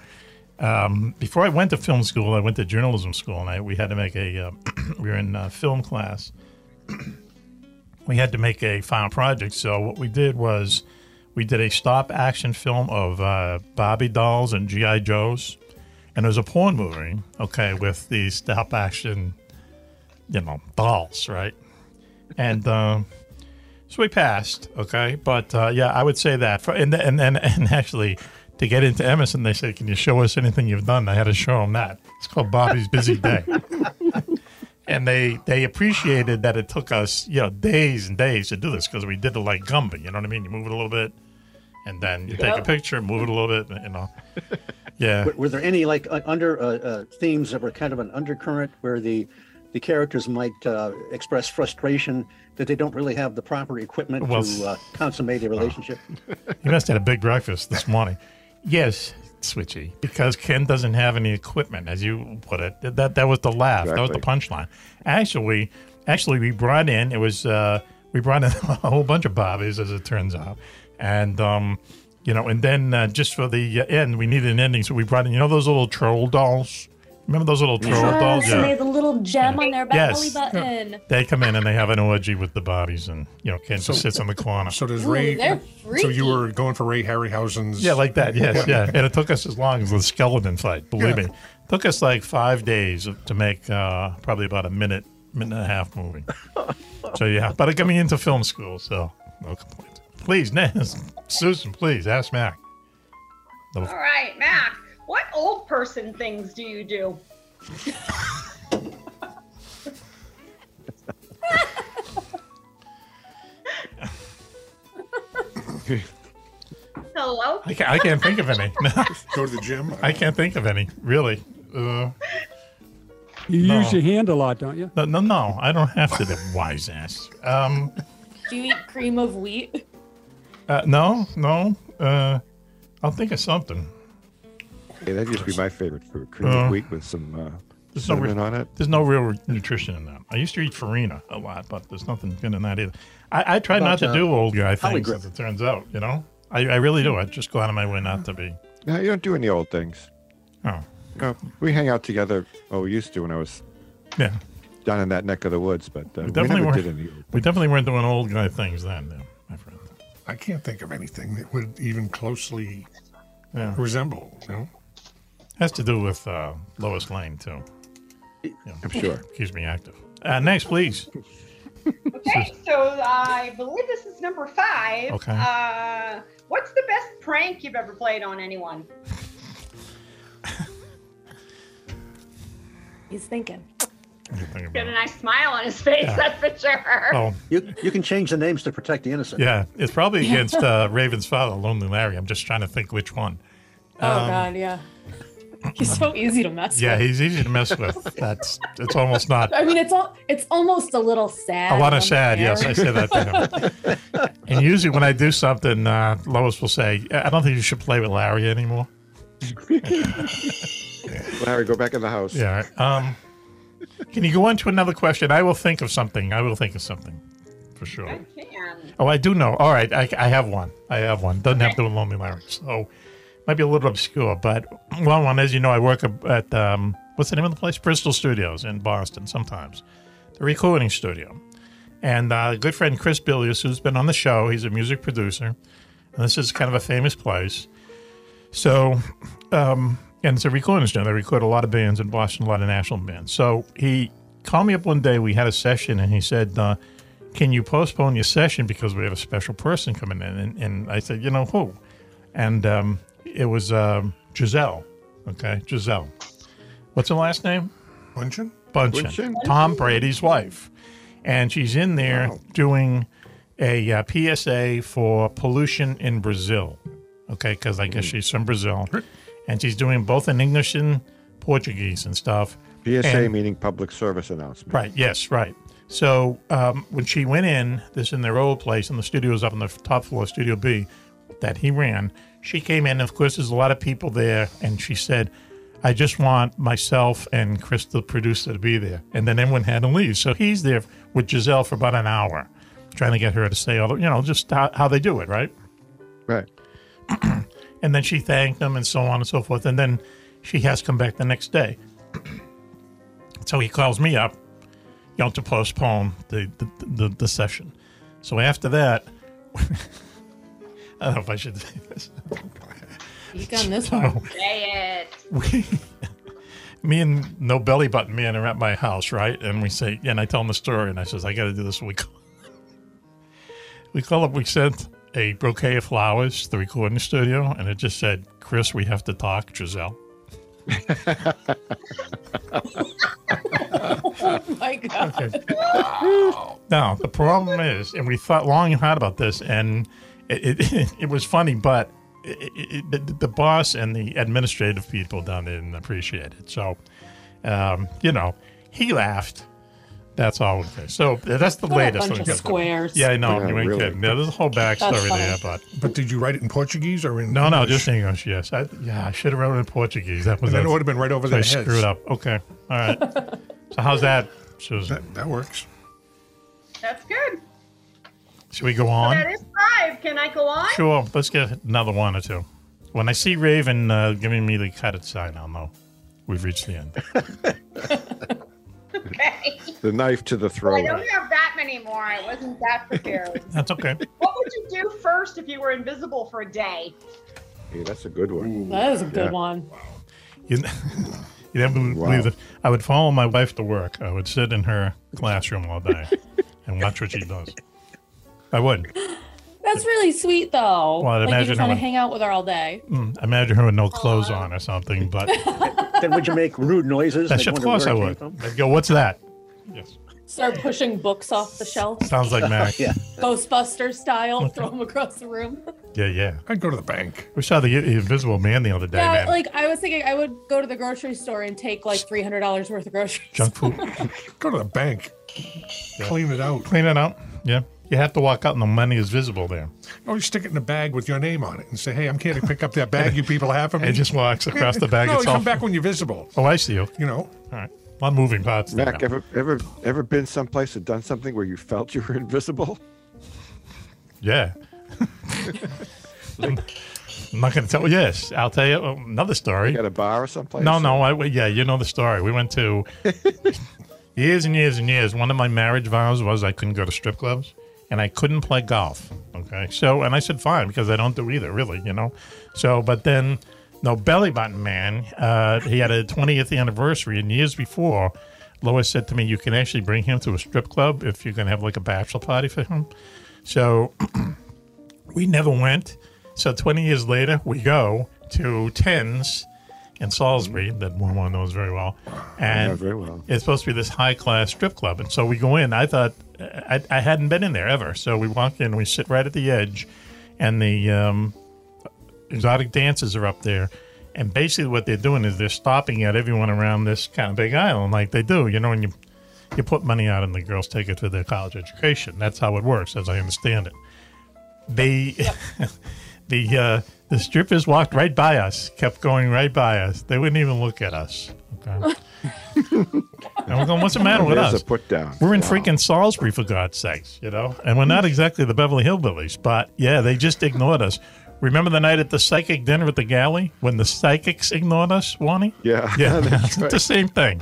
um, before I went to film school, I went to journalism school, and I, we had to make a. Uh, we were in uh, film class. We had to make a final project. So what we did was we did a stop action film of uh, Barbie dolls and GI Joes, and it was a porn movie. Okay, with these stop action, you know, dolls, right? And. Uh, so we passed, okay. But uh, yeah, I would say that. For, and, and and and actually, to get into Emerson, they said, "Can you show us anything you've done?" I had to show them that. It's called Bobby's Busy Day. and they they appreciated that it took us you know days and days to do this because we did it like Gumby. You know what I mean? You move it a little bit, and then you take a Yep. picture, move it a little bit. You know, yeah. Were, were there any like uh, under uh, uh, themes that were kind of an undercurrent where the the characters might uh, express frustration that they don't really have the proper equipment Well, to uh, consummate a relationship? You must have had a big breakfast this morning. Yes, Switchy, because Ken doesn't have any equipment, as you put it. That that was the laugh. That was the punchline. Actually, actually, we brought in it was uh, we brought in a whole bunch of Barbies, as it turns out, and um, you know, and then uh, just for the uh, end, we needed an ending, so we brought in you know those little troll dolls. Remember those little troll dolls? Yes, and they have the little gem on their Yes. belly button. They come in and they have an orgy with the bodies, and you know, Ken So- just sits in the corner. So does Ooh, Ray? they're So you were going for Ray Harryhausen's? Yeah, like that. Yes, yeah. And it took us as long as the skeleton fight. Believe Yeah. me, took us like five days to make uh, probably about a minute, minute and a half movie. so yeah, but it got me into film school, so no complaints. Please, Naz, Susan, please ask Mac. All right, Mac. What old person things do you do? Hello? I can't, I can't think of any. Go to the gym. I can't think of any really. Uh, You No. use your hand a lot, don't you? No, no, no. I don't have to. That wise ass. Um, Do you eat cream of wheat? uh, no, no. Uh, I'll think of something. Hey, that used to be my favorite food: cream Uh, of wheat with some uh, There's no, cinnamon re- on it. there's no real nutrition in that. I used to eat farina a lot, but there's nothing good in that either. I, I try not to uh, do old guy Holly things, as it turns out. You know, I, I really do. I just go out of my way not to be. No, you don't do any old things. Oh, No, we hang out together. Oh, we used to when I was yeah. down in that neck of the woods, but uh, we, definitely never were- did any. Old. We definitely weren't doing old guy things then, though, my friend. I can't think of anything that would even closely Yeah. resemble. You know? Has to do with uh, Lois Lane too. I'm sure. Keeps me active. Uh, next, please. Okay, so I believe this is number five. Okay. Uh, what's the best prank you've ever played on anyone? He's thinking. Got a nice smile on his face, Yeah. that's for sure. Oh, You you can change the names to protect the innocent. yeah. It's probably against uh, Raven's father, Lonely Larry. I'm just trying to think which one. Oh Um, God, yeah. He's so easy to mess Yeah, with. he's easy to mess with. That's it's almost not I mean, it's all it's almost a little sad. a lot of sad. the Yes. I say that to him. and usually when I do something, uh, Lois will say, "I don't think you should play with Larry anymore." Larry, go back in the house. Yeah. Um, can you go on to another question? I will think of something. I will think of something for sure. I can. Oh, I do know. All right, I, I have one. I have one. Doesn't have to do with Lonely Larry. So might be a little obscure, but one one, as you know, I work at um, what's the name of the place? Bristol Studios in Boston. Sometimes the recording studio, and uh, a good friend Chris Billius, who's been on the show. He's a music producer, and this is kind of a famous place. So, um, and it's a recording studio. They record a lot of bands in Boston, a lot of national bands. So he called me up one day. We had a session, and he said, uh, "Can you postpone your session because we have a special person coming in?" And, and I said, "You know who?" And um, it was um, Gisele. Okay, Gisele. What's her last name? Bündchen? Bündchen. Bündchen? Tom Brady's wife. And she's in there doing a uh, PSA for pollution in Brazil. Okay, because I guess she's from Brazil. And she's doing both in English and Portuguese and stuff. PSA And- meaning public service announcement. Right. Yes. Right. So um, when she went in, this in their old place, and the studio was up on the top floor, Studio B, that he ran. She came in. Of course, there's a lot of people there, and she said, "I just want myself and Chris, the producer, to be there." And then everyone had to leave. So he's there with Gisele for about an hour, trying to get her to say all, the, you know, just how, how they do it, right? Right. And then she thanked him and so on and so forth. And then she has to come back the next day. so he calls me up, you know, to postpone the, the, the, the session. So after that, I don't know if I should say this. You've done this So, one. Say it. we, me and No Belly Button Man are at my house, right? And we say, and I tell him the story, and I says, I got to do this. We call, we call up, we sent a bouquet of flowers to the recording studio, and it just said, Chris, we have to talk, Gisele. Oh my God. Now the problem is, and we thought long and hard about this, and it it, it was funny, but it, it, the, the boss and the administrative people down there didn't appreciate it. So, um, you know, he laughed. That's all. Okay. So that's the What a latest. bunch of squares. Yeah, I know. Yeah, you ain't really. kidding. Yeah, there's a whole backstory there, but But did you write it in Portuguese or in no, no, just English. Yes, I, yeah, I should have wrote it in Portuguese. That was And then it would have been right over so their I heads. screwed up. Okay, all right. so how's that, Susan? That, that works. That's good. Should we go So on? that is five. Can I go on? Sure. Let's get another one or two. When I see Raven uh, giving me the cut it sign, I'll know we've reached the end. Okay. The knife to the Well, I don't have that many more. I wasn't that prepared. That's okay. what would you do first if you were invisible for a day? Hey, that's a good one. That is a good Yeah. one. You, you never believe Wow. that. I would follow my wife to work. I would sit in her classroom all day and watch what she does. I would. That's really sweet, though. Well, I'd like you imagine just her want to when- hang out with her all day. Mm, imagine her with no clothes on or something, but Then would you make rude noises? that's, They'd of wonder course I where it would. came from? I'd go, what's that? Yes. Start pushing books off the shelf, Sounds like Mac. yeah. Ghostbuster style, throw them across the room. Yeah, yeah. I'd go to the bank. We saw the Invisible Man the other day, yeah, man. like I was thinking, I would go to the grocery store and take like three hundred dollars worth of groceries. Junk food. Go to the bank. Clean it out. Clean it out. Yeah. You have to walk out and the money is visible there. Or you stick it in a bag with your name on it and say, hey, I'm here to pick up that bag you people have for me. It just walks across the bag no, you come back when you're visible. Oh, I see you. You know. All right. A lot of moving parts there. Mac, now. ever ever ever been someplace and done something where you felt you were invisible? Yeah. I'm not going to tell. Yes, I'll tell you um, another story. At a bar or someplace? No, no. I, yeah, you know the story. We went to years and years and years. One of my marriage vows was I couldn't go to strip clubs and I couldn't play golf. Okay. So, and I said, fine, because I don't do either, really, you know? So, but then, no, Belly Button Man, uh, he had a 20th anniversary, and years before, Lois said to me, you can actually bring him to a strip club if you're going to have like a bachelor party for him. So, we never went. So 20 years later, we go to Tens in Salisbury that Warma knows very well, and know very well. it's supposed to be this high class strip club. And so we go in. I thought I, I hadn't been in there ever, so we walk in. We sit right at the edge, and the um, exotic dances are up there. And basically, what they're doing is they're stopping at everyone around this kind of big island, like they do. You know, when you you put money out and the girls take it for their college education. That's how it works, as I understand it. They, the uh, the strippers walked right by us, kept going right by us. They wouldn't even look at us. Okay. and we're going, what's the matter with There's us? a put down. We're in Wow. freaking Salisbury, for God's sakes, you know? And we're not exactly the Beverly Hillbillies, but yeah, they just ignored us. Remember the night at the psychic dinner at the galley when the psychics ignored us, Wani? Yeah, Yeah, that's right. the same thing.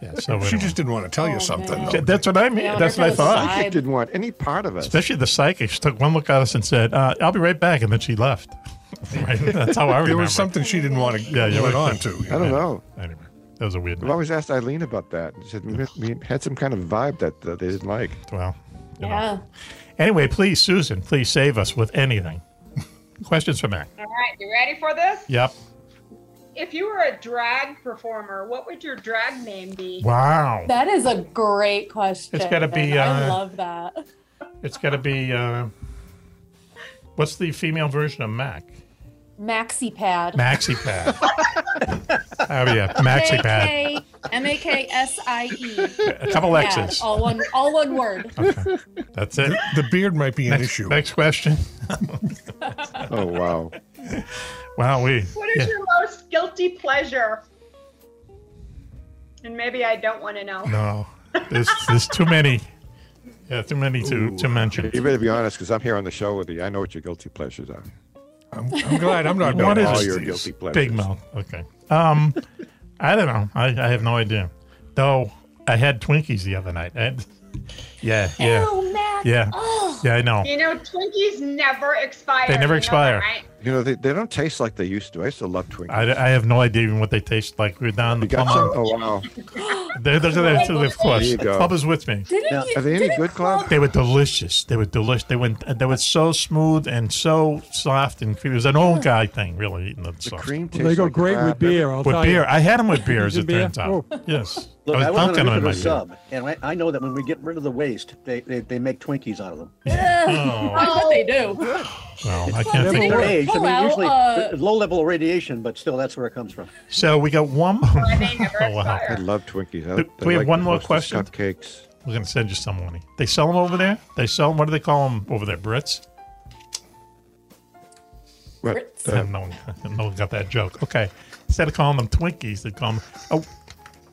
Yeah, so She just didn't want to tell you something. though. that's what I mean. Yeah, That's what I thought. it was She didn't want any part of us. Especially the psychic. She took one look at us and said, uh, "I'll be right back," and then she left. Right? That's how I remember. There was something she didn't want to Yeah, you let were- on to. I don't know. Anyway, that was a weird. I've night. always asked Eileen about that. She said we, we had some kind of vibe that, that they didn't like. Well, you know. Yeah. Anyway, please, Susan, please save us with anything. Questions for Mac? All right, you ready for this? Yep. If you were a drag performer, what would your drag name be? Wow. That is a great question. It's gotta be, I uh, love that. It's got to be. Uh, what's the female version of Mac? Maxi pad. Maxi Pad. oh yeah, Maxi Pad. M A K S I E. A couple Pad. X's. All one, all one word. Okay. That's it. The beard might be an Next, issue. next question. Oh wow. Wow, we. What is yeah. your most guilty pleasure? And maybe I don't want to know. No, there's there's too many. Yeah, too many to to mention. You better be honest, because I'm here on the show with you. I know what your guilty pleasures are. I'm, I'm glad I'm not is all your guilty pleasures. Big mouth. Okay. Um, I don't know. I, I have no idea. Though I had Twinkies the other night. I yeah, yeah, oh, Ew, Mac. yeah, Oh. yeah. I know. You know, Twinkies never expire. They never You know expire. that, right? You know, they, they don't taste like they used to. I used to love Twinkies. I, I have no idea even what they taste like. We're down the you got some? plumber. Oh wow. They're, they're, they're, they're- of course, There go. Club is with me. Didn't Now, you, are they any good, Club? They were delicious. They were delicious. They went. They were so smooth and so soft and creamy. It was an old guy thing, really eating the The stuff. cream tastes Well, they go like great crap. with beer. I'll With tell beer, you. I had them with beer, as it Beer? turns out. Oh. Yes, Look, I I was was on a dunking them my regular beer. sub, and I, I know that when we get rid of the waste, they, they, they make Twinkies out of them. Oh, I bet they do. well, I can't At think. their Of age, I mean, usually uh, low level of radiation, but still, that's where it comes from. So we got one. Why Oh, wow. I love Twinkies. I, Do- do I we have like one more question? Cupcakes. We're gonna send you some money. They sell them over there. They sell them. What do they call them over there? Brits. What? Brits. Uh, no one, no one got that joke. Okay, instead of calling them Twinkies, they call them. Oh,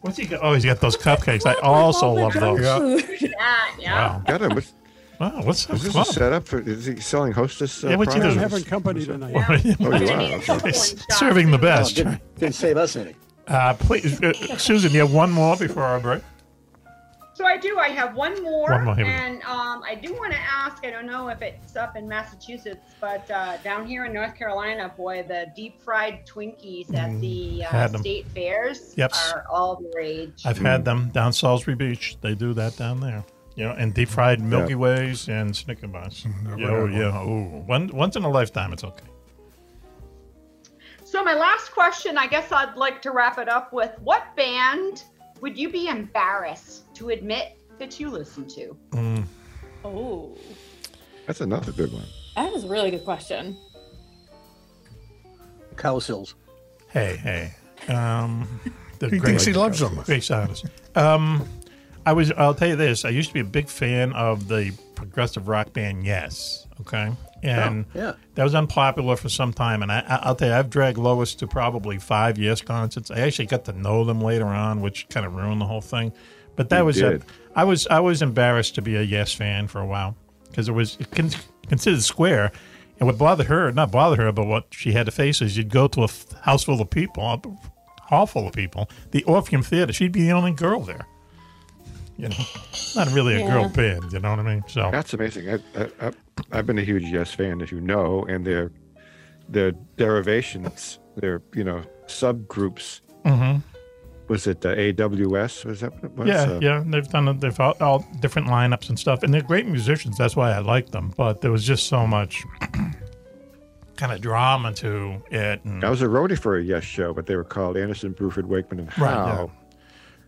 what's he got? Oh, he's got those cupcakes. I also love those. Yeah. Yeah, yeah. Wow. got him. What's, Wow. What's is this club? a setup for? Is he selling Hostess? Uh, Yeah, what's he I'm doing? products? having company tonight. Oh, you are. Okay. Serving the Oh, best. didn't, didn't save us any. Uh, please, uh, Susan, you have one more before our break. So I do. I have one more, One more, here we go. and um, I do want to ask. I don't know if it's up in Massachusetts, but uh, down here in North Carolina, boy, the deep fried Twinkies at the uh, Mm, had 'em. state fairs Yep. are all the rage. I've had them down Salisbury Beach. They do that down there. You know, and deep fried Milky Ways and Snicker bars. Never Yeah, had oh, one. yeah. Ooh. One, once in a lifetime, it's okay. So my last question, I guess I'd like to wrap it up with: What band would you be embarrassed to admit that you listen to? Mm. Oh, That's another good one. That is a really good question. Cow sills. Hey, hey. Um, the He thinks he loves them. Great sounds. Um, I was. I'll tell you this. I used to be a big fan of the progressive rock band Yes. Okay, and Oh, yeah. that was unpopular for some time. And I, I- I'll tell you, I've dragged Lois to probably five Yes concerts. I actually got to know them later on, which kind of ruined the whole thing. But that You was. Did. I was. I was embarrassed to be a Yes fan for a while because it was con- considered square. And what bothered her, not bothered her, but what she had to face is you'd go to a f- house full of people, a hall full of people, the Orpheum Theater. She'd be the only girl there. You know, not really a girl band. You know what I mean? So That's amazing. I, I, I, I've been a huge Yes fan, as you know, and their their derivations, their you know subgroups. Mhm. Was it the AWS? Was that what it was? yeah, Uh, yeah, they've done they've all, all different lineups and stuff, and they're great musicians. That's why I like them. But there was just so much kind of drama to it, and I was a roadie for a Yes show, but they were called Anderson, Bruford, Wakeman, and Right, Howe.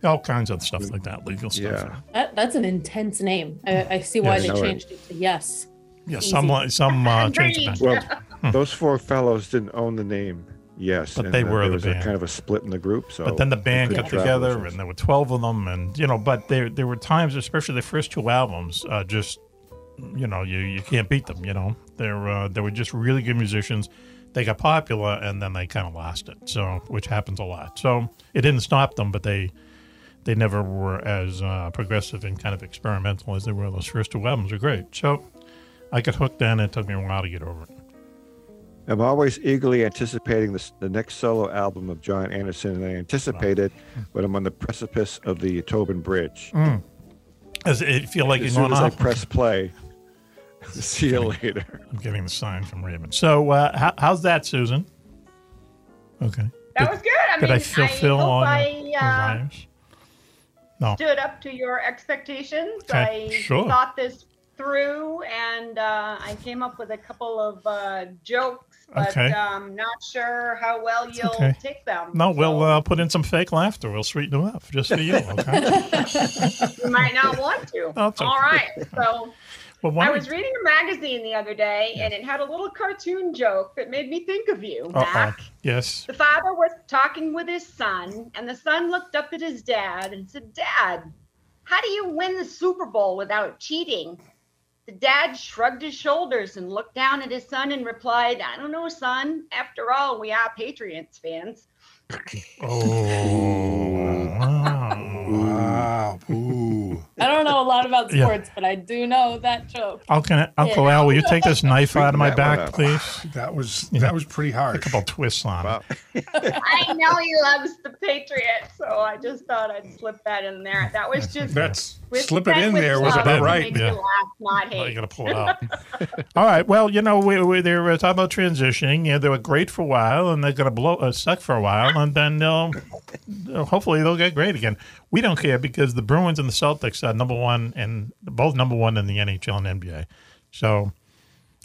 all kinds of stuff like that, legal stuff. Yeah. That, that's an intense name. I, I see why Yes. they I know it. changed it to yes. Yeah, Easy. some some uh, changed the band. Well, those four fellows didn't own the name Yes, But and they were there the was a band. kind of a split in the group. So but then the band got together, and there were twelve of them, and you know, but there there were times, especially the first two albums, uh, just you know, you you can't beat them. You know, they're uh, they were just really good musicians. They got popular, and then they kind of lost it. So, which happens a lot. So it didn't stop them, but they they never were as uh, progressive and kind of experimental as they were. Those first two albums were great. So I got hooked in. And it took me a while to get over it. I'm always eagerly anticipating this, the next solo album of Jon Anderson, and I anticipate it, but I'm on the precipice of the Tobin Bridge. Mm. Does it feel like as you're soon going as I press play, see you later. I'm getting the sign from Raven. So, uh, how, how's that, Susan? Okay. That Did- was good. I did mean, I fulfill hope all I, your uh. No. stood up to your expectations. Okay, I sure. thought this through, and uh, I came up with a couple of uh, jokes, but Okay. um, not sure how well you'll okay. take them. No, we'll uh, put in some fake laughter. We'll sweeten it up just for you. Okay. you might not want to. It's All okay. right. So well, I was reading a magazine the other day, and it had a little cartoon joke that made me think of you, Uh Mac. Yes. The father was talking with his son, and the son looked up at his dad and said, Dad, how do you win the Super Bowl without cheating? The dad shrugged his shoulders and looked down at his son and replied, I don't know, son. After all, we are Patriots fans. Oh. Wow. Ooh. I don't know a lot about Yeah. sports, but I do know that joke. Uncle, Uncle Al, will you take this knife out of my Sweeten that one back, please? That was that was pretty hard. A hard. couple twists on it. I know he loves the Patriots, so I just thought I'd slip that in there. That was just That's slip it in there was love about right. make you Yeah. laugh, not Oh, hate. you got to pull it out. All right. Well, you know, we, we, they were talking about transitioning. Yeah, they were great for a while, and they're going to blow uh, suck for a while, and then they'll hopefully they'll get great again. We don't care because the Bruins and the Celtics are number one and both number one in the NHL and NBA, so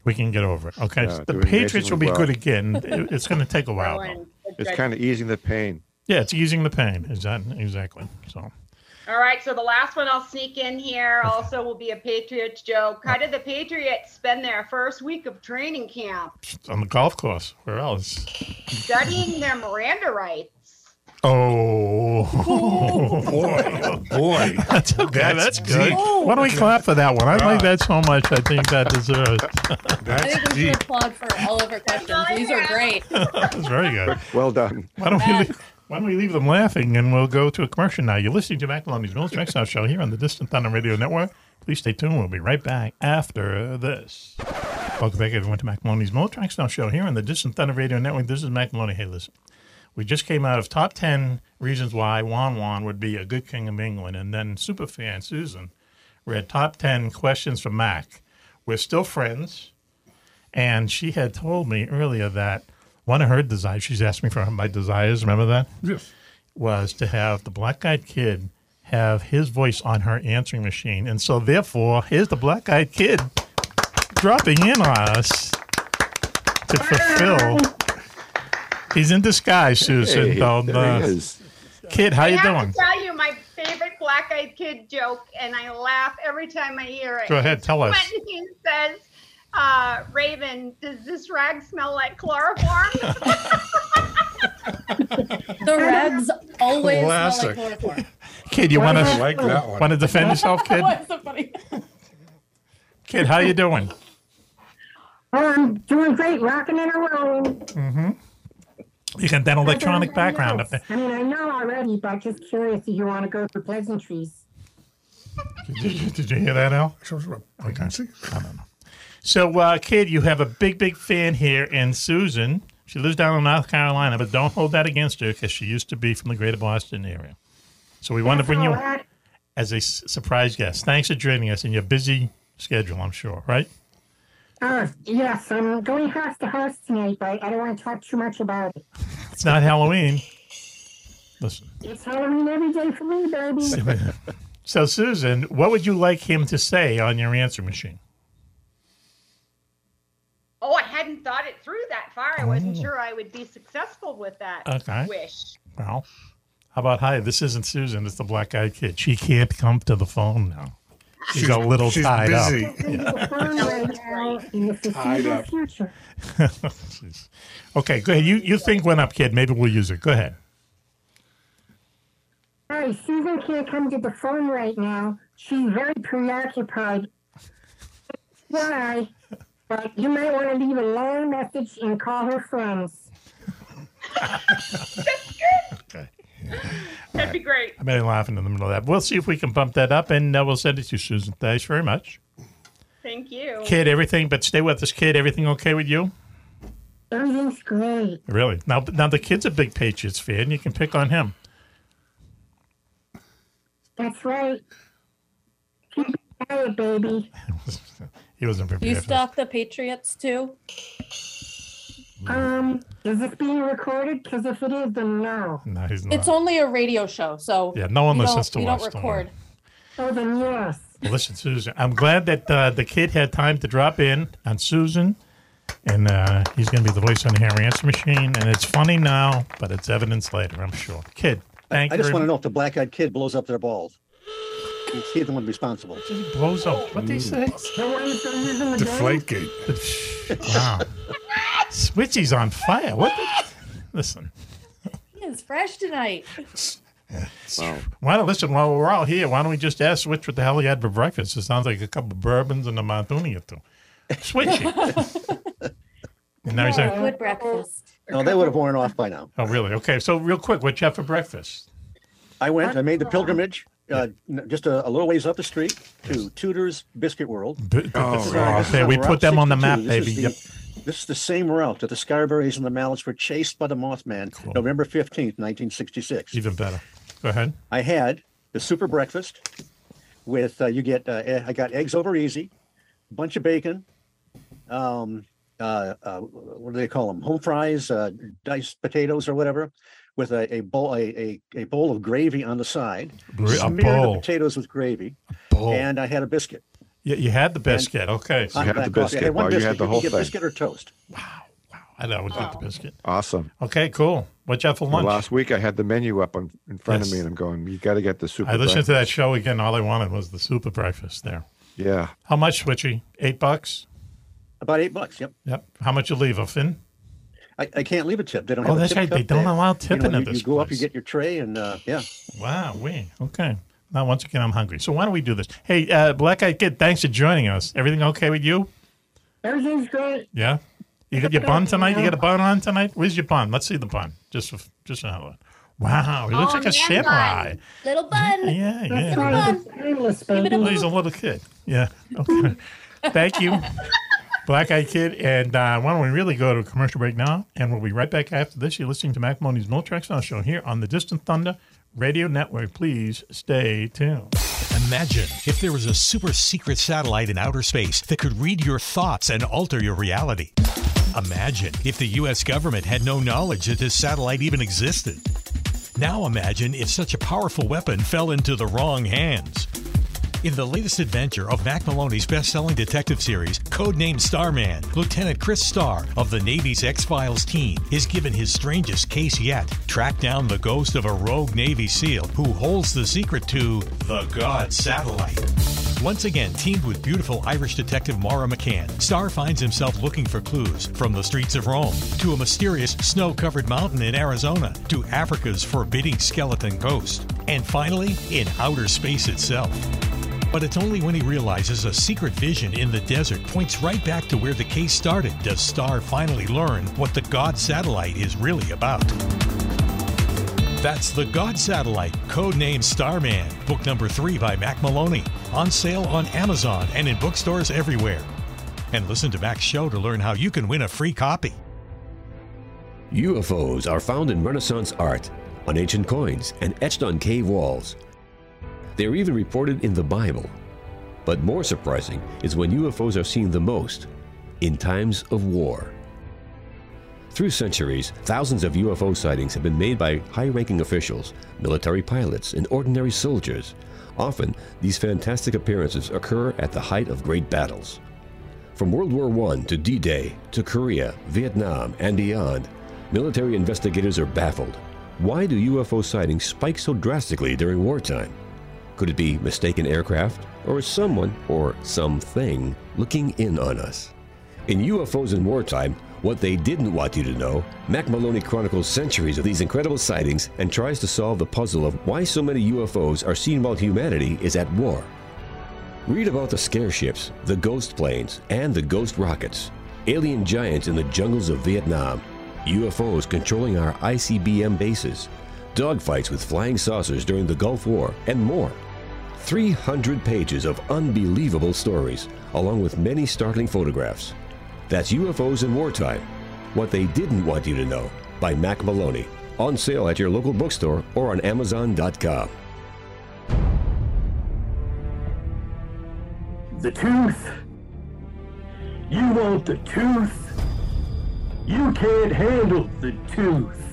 we can get over it. Okay, Yeah, the Patriots will be amazingly good again. It's going to take a while. though. It's kind of easing the pain. Yeah, it's easing the pain. Is that Exactly. So. All right, so the last one I'll sneak in here also will be a Patriots joke. How did the Patriots spend their first week of training camp? on the golf course. Where else? Studying their Miranda rights. Oh. oh, Boy, oh boy. that's okay. That's, That's good. deep. Oh, why don't we clap for that one? I like that so much. I think that deserves. I think we deep. should applaud for all of our questions. These are great. That's very good. Well done. Why don't we? Leave, why don't we leave them laughing and we'll go to a commercial now? You're listening to Mac Maloney's Mills Exile Show here on the Distant Thunder Radio Network. Please stay tuned. We'll be right back after this. Welcome back, everyone, to Mac Maloney's Mills Exile Show here on the Distant Thunder Radio Network. This is Mac Maloney. Hey, listen. We just came out of top 10 reasons why Juan Juan would be a good king of England. And then Superfan Susan read top 10 questions from Mac. We're still friends. And she had told me earlier that one of her desires, she's asked me for my desires, remember that? Yes. Was to have the black eyed kid have his voice on her answering machine. And so, therefore, here's the black eyed kid dropping in on us to fulfill. He's in disguise, Susan. Hey, Don't, there uh, he is. Kid, how I you have doing? to tell you, my favorite black eyed kid joke, and I laugh every time I hear it. Go ahead, tell us. When he says, uh, Raven, does this rag smell like chloroform? The rags always Classic. smell like chloroform. Kid, you want to like that one. want to defend yourself, kid? Why is it funny? Kid, how you doing? Oh, I'm doing great, rocking and rolling. Mm-hmm. You got that electronic background up there. I mean, I know already, but just curious if you want to go through pleasantries. Did you, did you hear that, Al? I can see. I don't know. So, uh, kid, you have a big, big fan here in Susan. She lives down in North Carolina, but don't hold that against her because she used to be from the greater Boston area. So we want to bring you as a s- surprise guest. Thanks for joining us in your busy schedule, I'm sure, right? Uh, yes, I'm going house to house tonight, but I don't want to talk too much about it. It's not Halloween. Listen. It's Halloween every day for me, baby. So, Susan, what would you like him to say on your answer machine? oh, I hadn't thought it through that far. I wasn't Oh. sure I would be successful with that Okay. wish. Well, how about hi? This isn't Susan. It's the black eyed kid. She can't come to the phone now. She's, She's- a little she's tied busy. up. The phone right now in the Tied foreseeable up. future. Okay, go ahead. You you think one up, kid. Maybe we'll use it. Go ahead. Hi, Susan can't come to the phone right now. She's very preoccupied. Why? But you might want to leave a long message and call her friends. Okay. That'd be great. I made him laughing in the middle of that. We'll see if we can bump that up, and uh, we'll send it to you, Susan. Thanks very much, Thank you. kid. Everything, but stay with us, kid. Everything okay with you? Everything's great. Really? Now, now the kid's a big Patriots fan. You can pick on him. That's right. Keep it quiet, baby. He wasn't Do you prepared. stalk the Patriots too? Um, is this being recorded? Because if it is, then no. No, he's not. It's only a radio show, so Yeah, no one listens don't, to we us, don't don't record. Oh, then yes. Well, listen, Susan. I'm glad that uh, the kid had time to drop in on Susan, and uh, he's going to be the voice on the hair answer machine. And it's funny now, but it's evidence later, I'm sure. Kid, thank you. I just want to know if the black eyed kid blows up their balls. He's the one responsible? He blows up. What do he say? The ones that are using the Deflate gate. Wow. Switchy's on fire. What? The? Listen. He is fresh tonight. Wow. Why don't listen? While we're all here, why don't we just ask Switch what the hell he had for breakfast? It sounds like a couple of bourbons and a martini or two. Switchy. and now he's saying, Good breakfast. No, they would have worn off by now. "Oh, really? Okay. So, real quick, what you have for breakfast?" I went, I made the pilgrimage uh, just a, a little ways up the street to Tudor's Biscuit World. B- Oh, This is, uh, God. Okay, we put them on the map, This baby. the- Yep. This is the same route that the Scarberries and the Mallettes were chased by the Mothman November 15th, 1966. Even better. Go ahead. I had the super breakfast with, uh, you get, uh, I got eggs over easy, a bunch of bacon, um, uh, uh, what do they call them? Home fries, uh, diced potatoes or whatever, with a, a bowl, a, a, a bowl of gravy on the side. Gra- a smeared bowl. the potatoes with gravy. bowl. And I had a biscuit. You, you had the biscuit. Okay. So on had the black coffee. I biscuit, had one Bob. You had the can whole get thing. biscuit or toast. Wow. Wow. I know. I Would take the biscuit. Awesome. Okay. Cool. What you have for Well, lunch? last week I had the menu up on, in front Yes. of me, and I'm going. You got to get the super. I listened to that show again. All I wanted was the super breakfast there. Yeah, How much, Switchy? Eight bucks. About eight bucks. Yep. Yep. How much you leave, a Finn? I, I can't leave a tip. They don't. Oh, have a that's tip right. They don't there. allow You tipping know, at you, this you go up, you get your tray, and uh, yeah. Wow. We okay. Now, once again, I'm hungry. So why don't we do this? Hey, uh, Black Eyed Kid, thanks for joining us. Everything okay with you? Everything's great. Yeah. You got your bun tonight? You got a bun on tonight? Where's your bun? Let's see the bun. Just for, just for how Wow, he looks Oh, like a samurai. bun. Little bun. Yeah, yeah. right. It's timeless, baby. Oh, he's a little kid. Yeah. Okay. Thank you, Black Eyed Kid. And uh, why don't we really go to a commercial break now? And we'll be right back after this. You're listening to Mac Maloney's Mill Tracks Now Show here on the Distant Thunder Radio Network. Please stay tuned. Imagine if there was a super secret satellite in outer space that could read your thoughts and alter your reality. Imagine if the U.S. government had no knowledge that this satellite even existed. Now imagine if such a powerful weapon fell into the wrong hands. In the latest adventure of Mac Maloney's best-selling detective series, codenamed Starman, Lieutenant Chris Starr of the Navy's X-Files team is given his strangest case yet. Track down the ghost of a rogue Navy SEAL who holds the secret to the God satellite. Once again, teamed with beautiful Irish detective Mara McCann, Starr finds himself looking for clues from the streets of Rome to a mysterious snow-covered mountain in Arizona to Africa's forbidding skeleton coast, and finally, in outer space itself. But it's only when he realizes a secret vision in the desert points right back to where the case started does Starr finally learn what the God satellite is really about. That's The God Satellite, codenamed Starman, book number three by Mac Maloney, on sale on Amazon and in bookstores everywhere. And listen to Mac's show to learn how you can win a free copy. UFOs are found in Renaissance art, on ancient coins, and etched on cave walls. They are even reported in the Bible. But more surprising is when UFOs are seen the most in times of war. Through centuries, thousands of UFO sightings have been made by high ranking officials, military pilots, and ordinary soldiers. Often, these fantastic appearances occur at the height of great battles. From World War I to D Day to Korea, Vietnam, and beyond, military investigators are baffled. Why do UFO sightings spike so drastically during wartime? Could it be mistaken aircraft, or is someone, or something, looking in on us? In UFOs in Wartime, what they didn't want you to know, Mac Maloney chronicles centuries of these incredible sightings and tries to solve the puzzle of why so many UFOs are seen while humanity is at war. Read about the scare ships, the ghost planes, and the ghost rockets, alien giants in the jungles of Vietnam, UFOs controlling our ICBM bases, dogfights with flying saucers during the Gulf War, and more. 300 pages of unbelievable stories, along with many startling photographs. That's UFOs in Wartime What They Didn't Want You to Know by Mac Maloney. On sale at your local bookstore or on Amazon.com. The tooth. You want the tooth. You can't handle the tooth.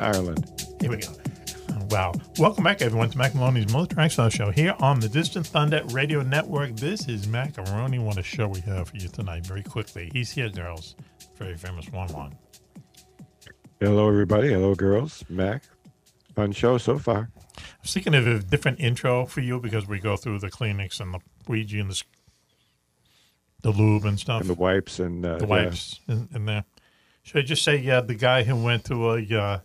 To Ireland. Here we go. Wow. Welcome back, everyone, to Mac Maloney's Military X-Files Show here on the Distant Thunder Radio Network. This is Macaroni. What a show we have for you tonight. Very quickly. He's here, girls. Very famous one one. Hello, everybody. Hello, girls. Mac. Fun show so far. I was thinking of a different intro for you because we go through the Kleenex and the Ouija and the, the lube and stuff. And the wipes and uh, the yeah. wipes in, in there. Should I just say, yeah, the guy who went to a uh,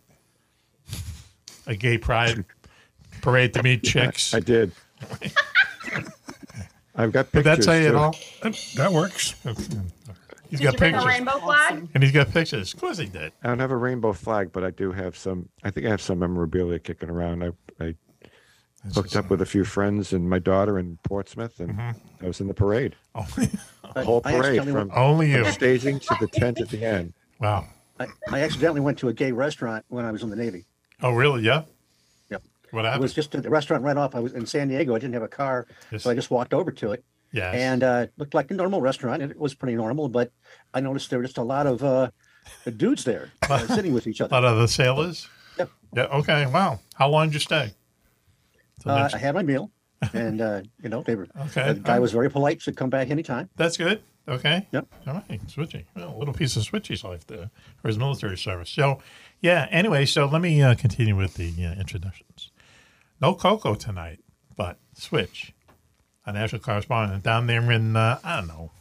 a gay pride parade to meet chicks? I did. I've got Did pictures. that say it too. all? That works. He's Did got you bring a pictures. rainbow flag? And he's got pictures. Of course he did. I don't have a rainbow flag, but I do have some. I think I have some memorabilia kicking around. I, I hooked up with a few friends and my daughter in Portsmouth, and mm-hmm. I was in the parade. Oh, the whole parade from went- Only from you. staging to the tent at the end. Wow. I, I accidentally went to a gay restaurant when I was in the Navy. Oh, really? Yeah. Yep. What happened? It was just the restaurant right off. I was in San Diego. I didn't have a car, Yes. so I just walked over to it. Yeah. And uh, it looked like a normal restaurant. It was pretty normal, but I noticed there were just a lot of uh, dudes there uh, sitting with each other. A lot of the sailors. Yep. Yeah. Okay. Wow. How long did you stay? Uh, I had my meal, and uh, you know they were. Okay. The guy was very polite. Should "Come back anytime." That's good. Okay. Yep. All right. Switchy. Well, a little piece of Switchy's life there for his military service. So, yeah. Anyway, so let me uh, continue with the uh, introductions. No Coco tonight, but Switch, a national correspondent down there in uh, I don't know,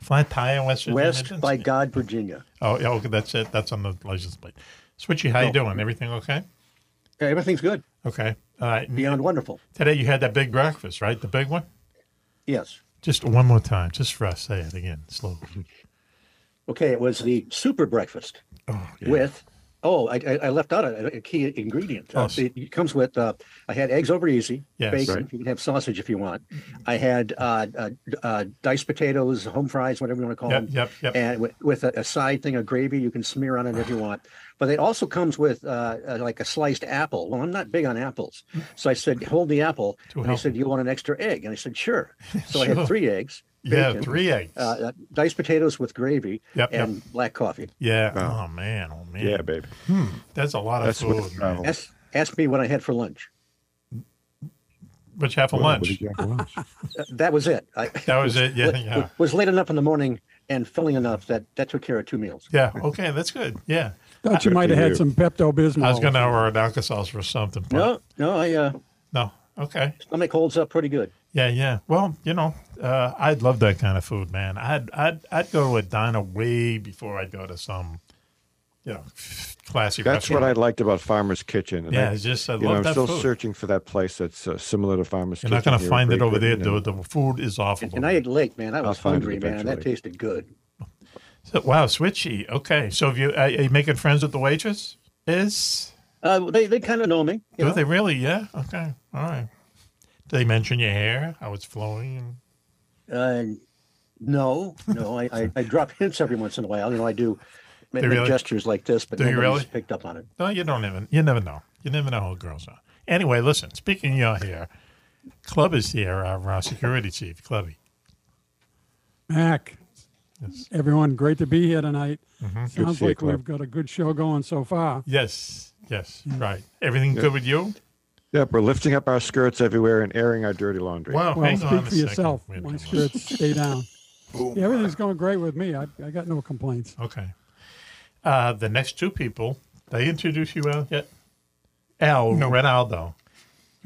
Flat Tire, West Virginia. West by God, Virginia. Oh, yeah. Okay. That's it. That's on the license plate. Switchy, how you doing? Everything okay? Yeah, everything's good. Okay. All right. Beyond wonderful. Today you had that big breakfast, right? The big one. Yes. Just one more time, just for us. Say it again, slowly. Okay, it was the super breakfast Oh, yeah. with Oh, I, I I left out a, a key ingredient. Oh, Uh, it, it comes with. Uh, I had eggs over easy, Yes. bacon. Right. You can have sausage if you want. I had uh, uh, uh, diced potatoes, home fries, whatever you want to call Yep, them, yep, yep. and with, with a, a side thing of gravy you can smear on it if you want. But it also comes with uh, uh, like a sliced apple. Well, I'm not big on apples, so I said, "Hold the apple." Too and he healthy. said, "You want an extra egg?" And I said, "Sure." So I had three eggs. Yeah, three eggs. Uh, uh, diced potatoes with gravy Yep, yep. and black coffee. Yeah. Wow. Oh man. Oh man. Yeah, baby. Hmm. That's a lot of That's what food. man. Ask, ask me what I had for lunch. What you have for What- what lunch? did you have for lunch? Uh, that was it. I, That was it. Yeah, wa- yeah. Was late enough in the morning and filling enough that that took care of two meals. Yeah. Okay, that's good. Yeah. Thought you might have had some Pepto Bismol. I was gonna order an Alka-Seltzer or something. But No, no, I uh, no. Okay. stomach holds up pretty good. Yeah, yeah. Well, you know, uh, I'd love that kind of food, man. I'd I'd I'd go to a diner way before I'd go to some, you know, classy That's what. I liked about Farmer's Kitchen. And Yeah, I, it's just I you know, love I'm still food. searching for that place that's uh, similar to Farmer's You're Kitchen. not going to find it Great over there. Britain, The, and- the food is awful. And I ate Lake, man. I I'll was find hungry, man. That tasted good. So- wow, switchy. Okay, so have you are you making friends with the waitress? Is Uh, they they kind of know me. do know. they really? Yeah. Okay. All right. Do they mention your hair, how it's flowing? Uh, no, no. I, I, I drop hints every once in a while. You know, I do make, Do make really? gestures like this, but Do you nobody's really? picked up on it. No, you don't even. You never know. You never know how girls are. Anyway, listen. Speaking of your hair, Club is here. Our, uh security chief, Clubby. Mac, everyone, great to be here tonight. Mm-hmm. Sounds see you, like we've got a good show going so far. Yes. Yes. Right. Everything good with you? Yep, we're lifting up our skirts everywhere and airing our dirty laundry. Wow. Well, hang speak a for second. yourself. Wait My minute. skirts stay down. Yeah, everything's going great with me. I, I got no complaints. Okay. Uh, the next two people, they introduce you out yet? Al Ronaldo,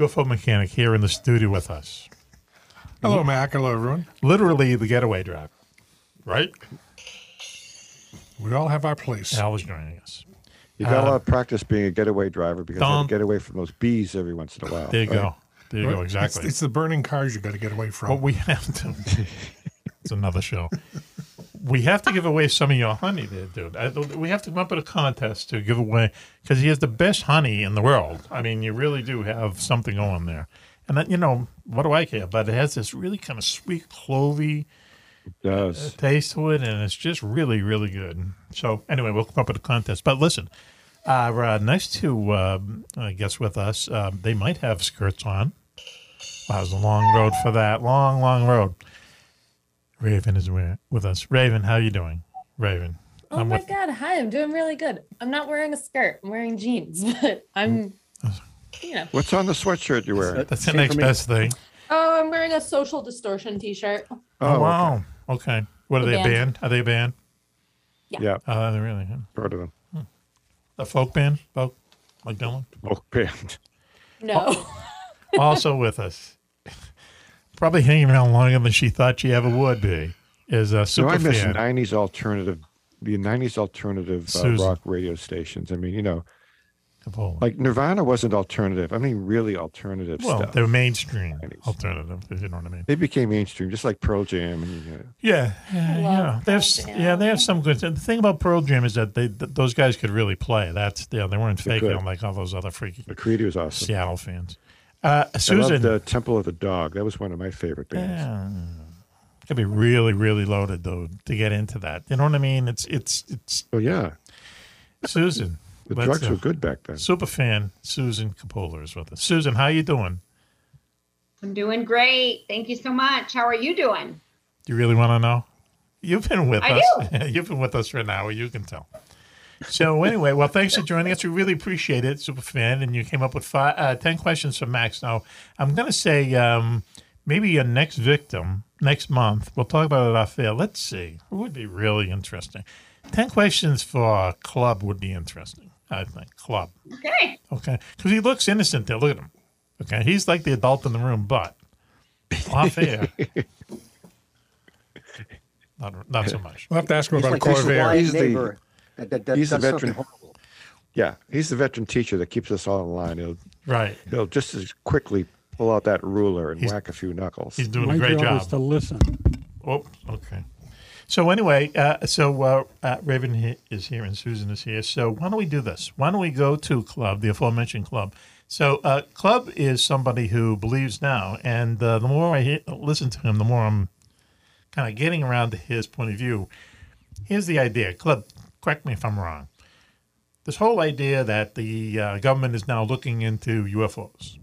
UFO mechanic here in the studio with us. Hello, Mac. Hello, everyone. Literally the getaway driver, right? We all have our place. Al was joining us. You got a Uh, lot of practice being a getaway driver because you have Don't- to get away from those bees every once in a while. There you right? go. There you go. Exactly. It's, it's the burning cars you got to get away from. What we have to. it's another show. We have to give away some of your honey, there, dude. I, we have to come up with a contest to give away because he has the best honey in the world. I mean, you really do have something on there. And that, you know, what do I care? But it has this really kind of sweet, clovey does. taste to it, and it's just really, really good. So, anyway, we'll come up with a contest. But listen, our uh, nice to uh, guests with us, um, they might have skirts on. Wow, it was a long road for that. Long, long road. Raven is with us. Raven, how are you doing? Raven. Oh I'm my with- god, hi, I'm doing really good. I'm not wearing a skirt, I'm wearing jeans, but I'm you know. What's on the sweatshirt you're wearing? That's the next best thing. Oh, I'm wearing a social distortion t-shirt. Oh, Oh, wow. Okay. What are The they, a band. band? Are they a band? Yeah, Oh, they really? Huh? part of them. A folk band? Folk? Like Dylan? Oh, band. No. also with us, probably hanging around longer than she thought she ever would be, is a So super I miss fan. '90s alternative, the '90s alternative uh, rock radio stations. I mean, you know, Capone. like Nirvana wasn't alternative. I mean, really alternative stuff. Well, stuff. they're mainstream 90s. alternative, if you know what I mean. They became mainstream, just like Pearl Jam. And you know, Yeah, yeah, yeah. They have, yeah, they have some good. The thing about Pearl Jam is that they th- those guys could really play. That's yeah, they weren't They faking could. like all those other freaky McCready was awesome. Seattle fans. Uh, I Susan, loved uh, Temple of the Dog. That was one of my favorite bands. yeah, could be really, really loaded though to get into that. You know what I mean? It's it's it's Oh yeah, Susan. The let's, drugs uh, were good back then. Super fan Susan Capola is with us. Susan, how are you doing? I'm doing great. Thank you so much. How are you doing? Do you really want to know? You've been with I us. You've been with us for an hour. You can tell. So anyway, well, thanks for joining us. We really appreciate it, super fan. And you came up with five, uh, ten questions for Max. Now I'm going to say um, maybe your next victim next month. We'll talk about it off air. Let's see. It would be really interesting. Ten questions for a Club would be interesting. I think Club. Okay. Okay, because he looks innocent there. Look at him. Okay, he's like the adult in the room, but off air, not, not so much. We'll have to ask him He's about like a Corvair. wise He's the- that, that, that he's the veteran. Yeah, he's the veteran teacher that keeps us all in line. He'll Right. he'll just as quickly pull out that ruler and He's- whack a few knuckles. He's doing My a great job job. is to listen. Oh, okay. So anyway, uh, so uh, uh, Raven is here and Susan is here. So why don't we do this? Why don't we go to Club, the aforementioned Club? So uh, Club is somebody who believes now, and uh, the more I he- listen to him, the more I'm kind of getting around to his point of view. Here's the idea, Club. Correct me if I'm wrong. This whole idea that the uh, government is now looking into UFOs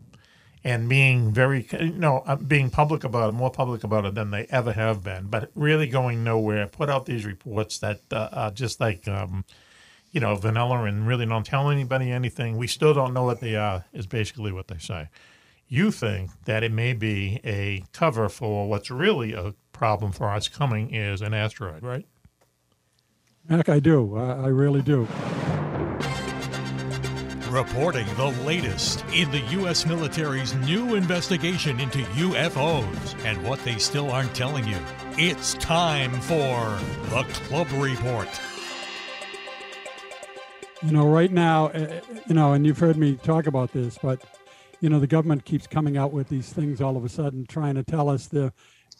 and being very, you know, uh, being public about it, more public about it than they ever have been, but really going nowhere. Put out these reports that uh, are just like, um, you know, vanilla and really don't tell anybody anything. We still don't know what they are, is basically what they say. You think that it may be a cover for what's really a problem for us coming is an asteroid, right? Heck, I do. I, I really do. Reporting the latest in the U.S. military's new investigation into UFOs and what they still aren't telling you. It's time for the Club Report. You know, right now, uh, you know, and you've heard me talk about this, but, you know, the government keeps coming out with these things all of a sudden, trying to tell us they're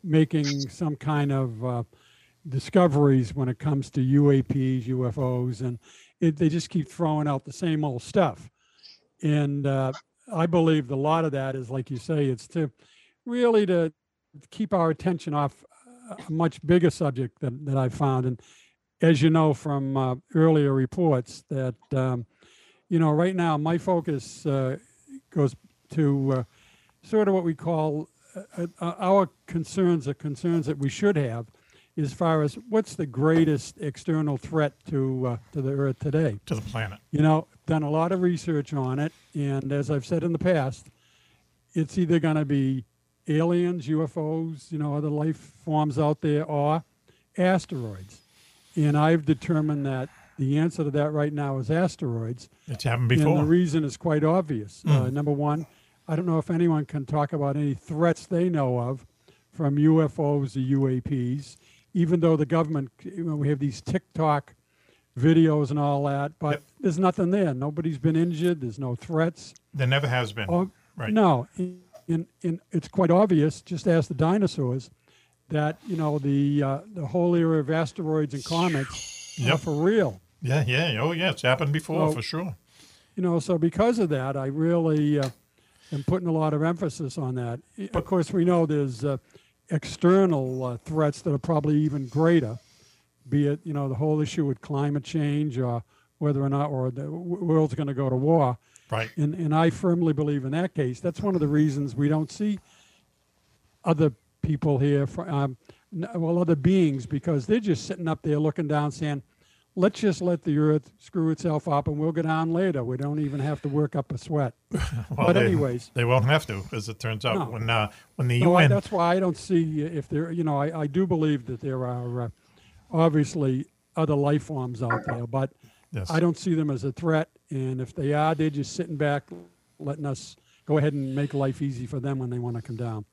making some kind of uh, discoveries when it comes to UAPs, UFOs, and it, they just keep throwing out the same old stuff. And uh, I believe a lot of that is, like you say, it's to really to keep our attention off a much bigger subject that, that I found. And as you know from uh, earlier reports, that, um, you know, right now my focus uh, goes to uh, sort of what we call uh, uh, our concerns, the concerns that we should have as far as what's the greatest external threat to uh, to the Earth today. To the planet. You know, done a lot of research on it, and as I've said in the past, it's either going to be aliens, UFOs, you know, other life forms out there, or asteroids. And I've determined that the answer to that right now is asteroids. It's happened before. And the reason is quite obvious. Uh, Mm. number one, I don't know if anyone can talk about any threats they know of from UFOs or UAPs, even though the government, you know, we have these TikTok videos and all that, but there's nothing there. Nobody's been injured. There's no threats. There never has been. Oh, right. No, in, in, in, it's quite obvious. Just ask the dinosaurs that you know the uh, the whole era of asteroids and comets are for real. Yeah, yeah. Oh, yeah. It's happened before So- for sure. You know, so because of that, I really uh, am putting a lot of emphasis on that. I- Of course, we know there's uh, external uh, threats that are probably even greater, be it you know the whole issue with climate change or whether or not or the world's going to go to war. Right. And and I firmly believe in that case. That's one of the reasons we don't see other people here, for, um, well, other beings, because they're just sitting up there looking down, saying, "Let's just let the Earth screw itself up, and we'll get on later. We don't even have to work up a sweat." Well, but they, anyways, they won't have to, as it turns out. No. When uh, when the no, I- UN, that's why I don't see if there. You know, I, I do believe that there are uh, obviously other life forms out there, but Yes. I don't see them as a threat. And if they are, they're just sitting back, letting us go ahead and make life easy for them when they want to come down.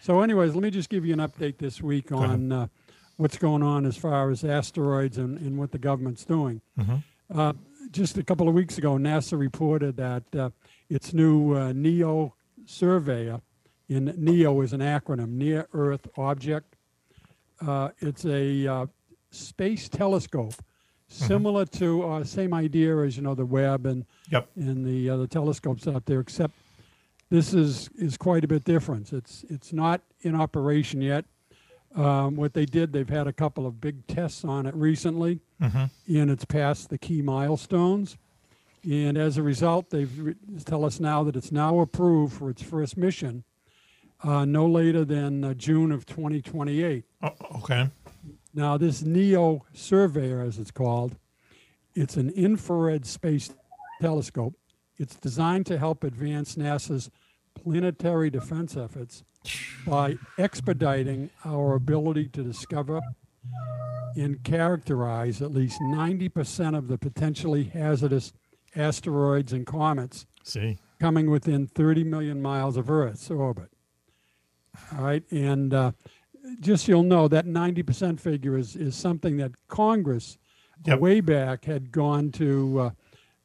So, anyways, let me just give you an update this week ahead. on uh, what's going on as far as asteroids and, and what the government's doing. Mhm. Uh, just a couple of weeks ago, NASA reported that uh, its new uh, NEO surveyor, in NEO is an acronym, Near Earth Object. Uh, it's a uh, space telescope, similar to uh, same idea as you know the Webb and Yep. and the other telescopes out there, except this is is quite a bit different. It's it's not in operation yet. Um, what they did, they've had a couple of big tests on it recently, Mhm. and it's passed the key milestones. And as a result, they've re- tell us now that it's now approved for its first mission, uh, no later than uh, June of 2028. Oh, okay. Now, this NEO surveyor, as it's called, it's an infrared space telescope. It's designed to help advance NASA's planetary defense efforts by expediting our ability to discover and characterize at least 90% of the potentially hazardous asteroids and comets See. coming within 30 million miles of Earth's orbit. All right, and uh, just so you'll know that 90% figure is is something that Congress Yep. way back had gone to uh,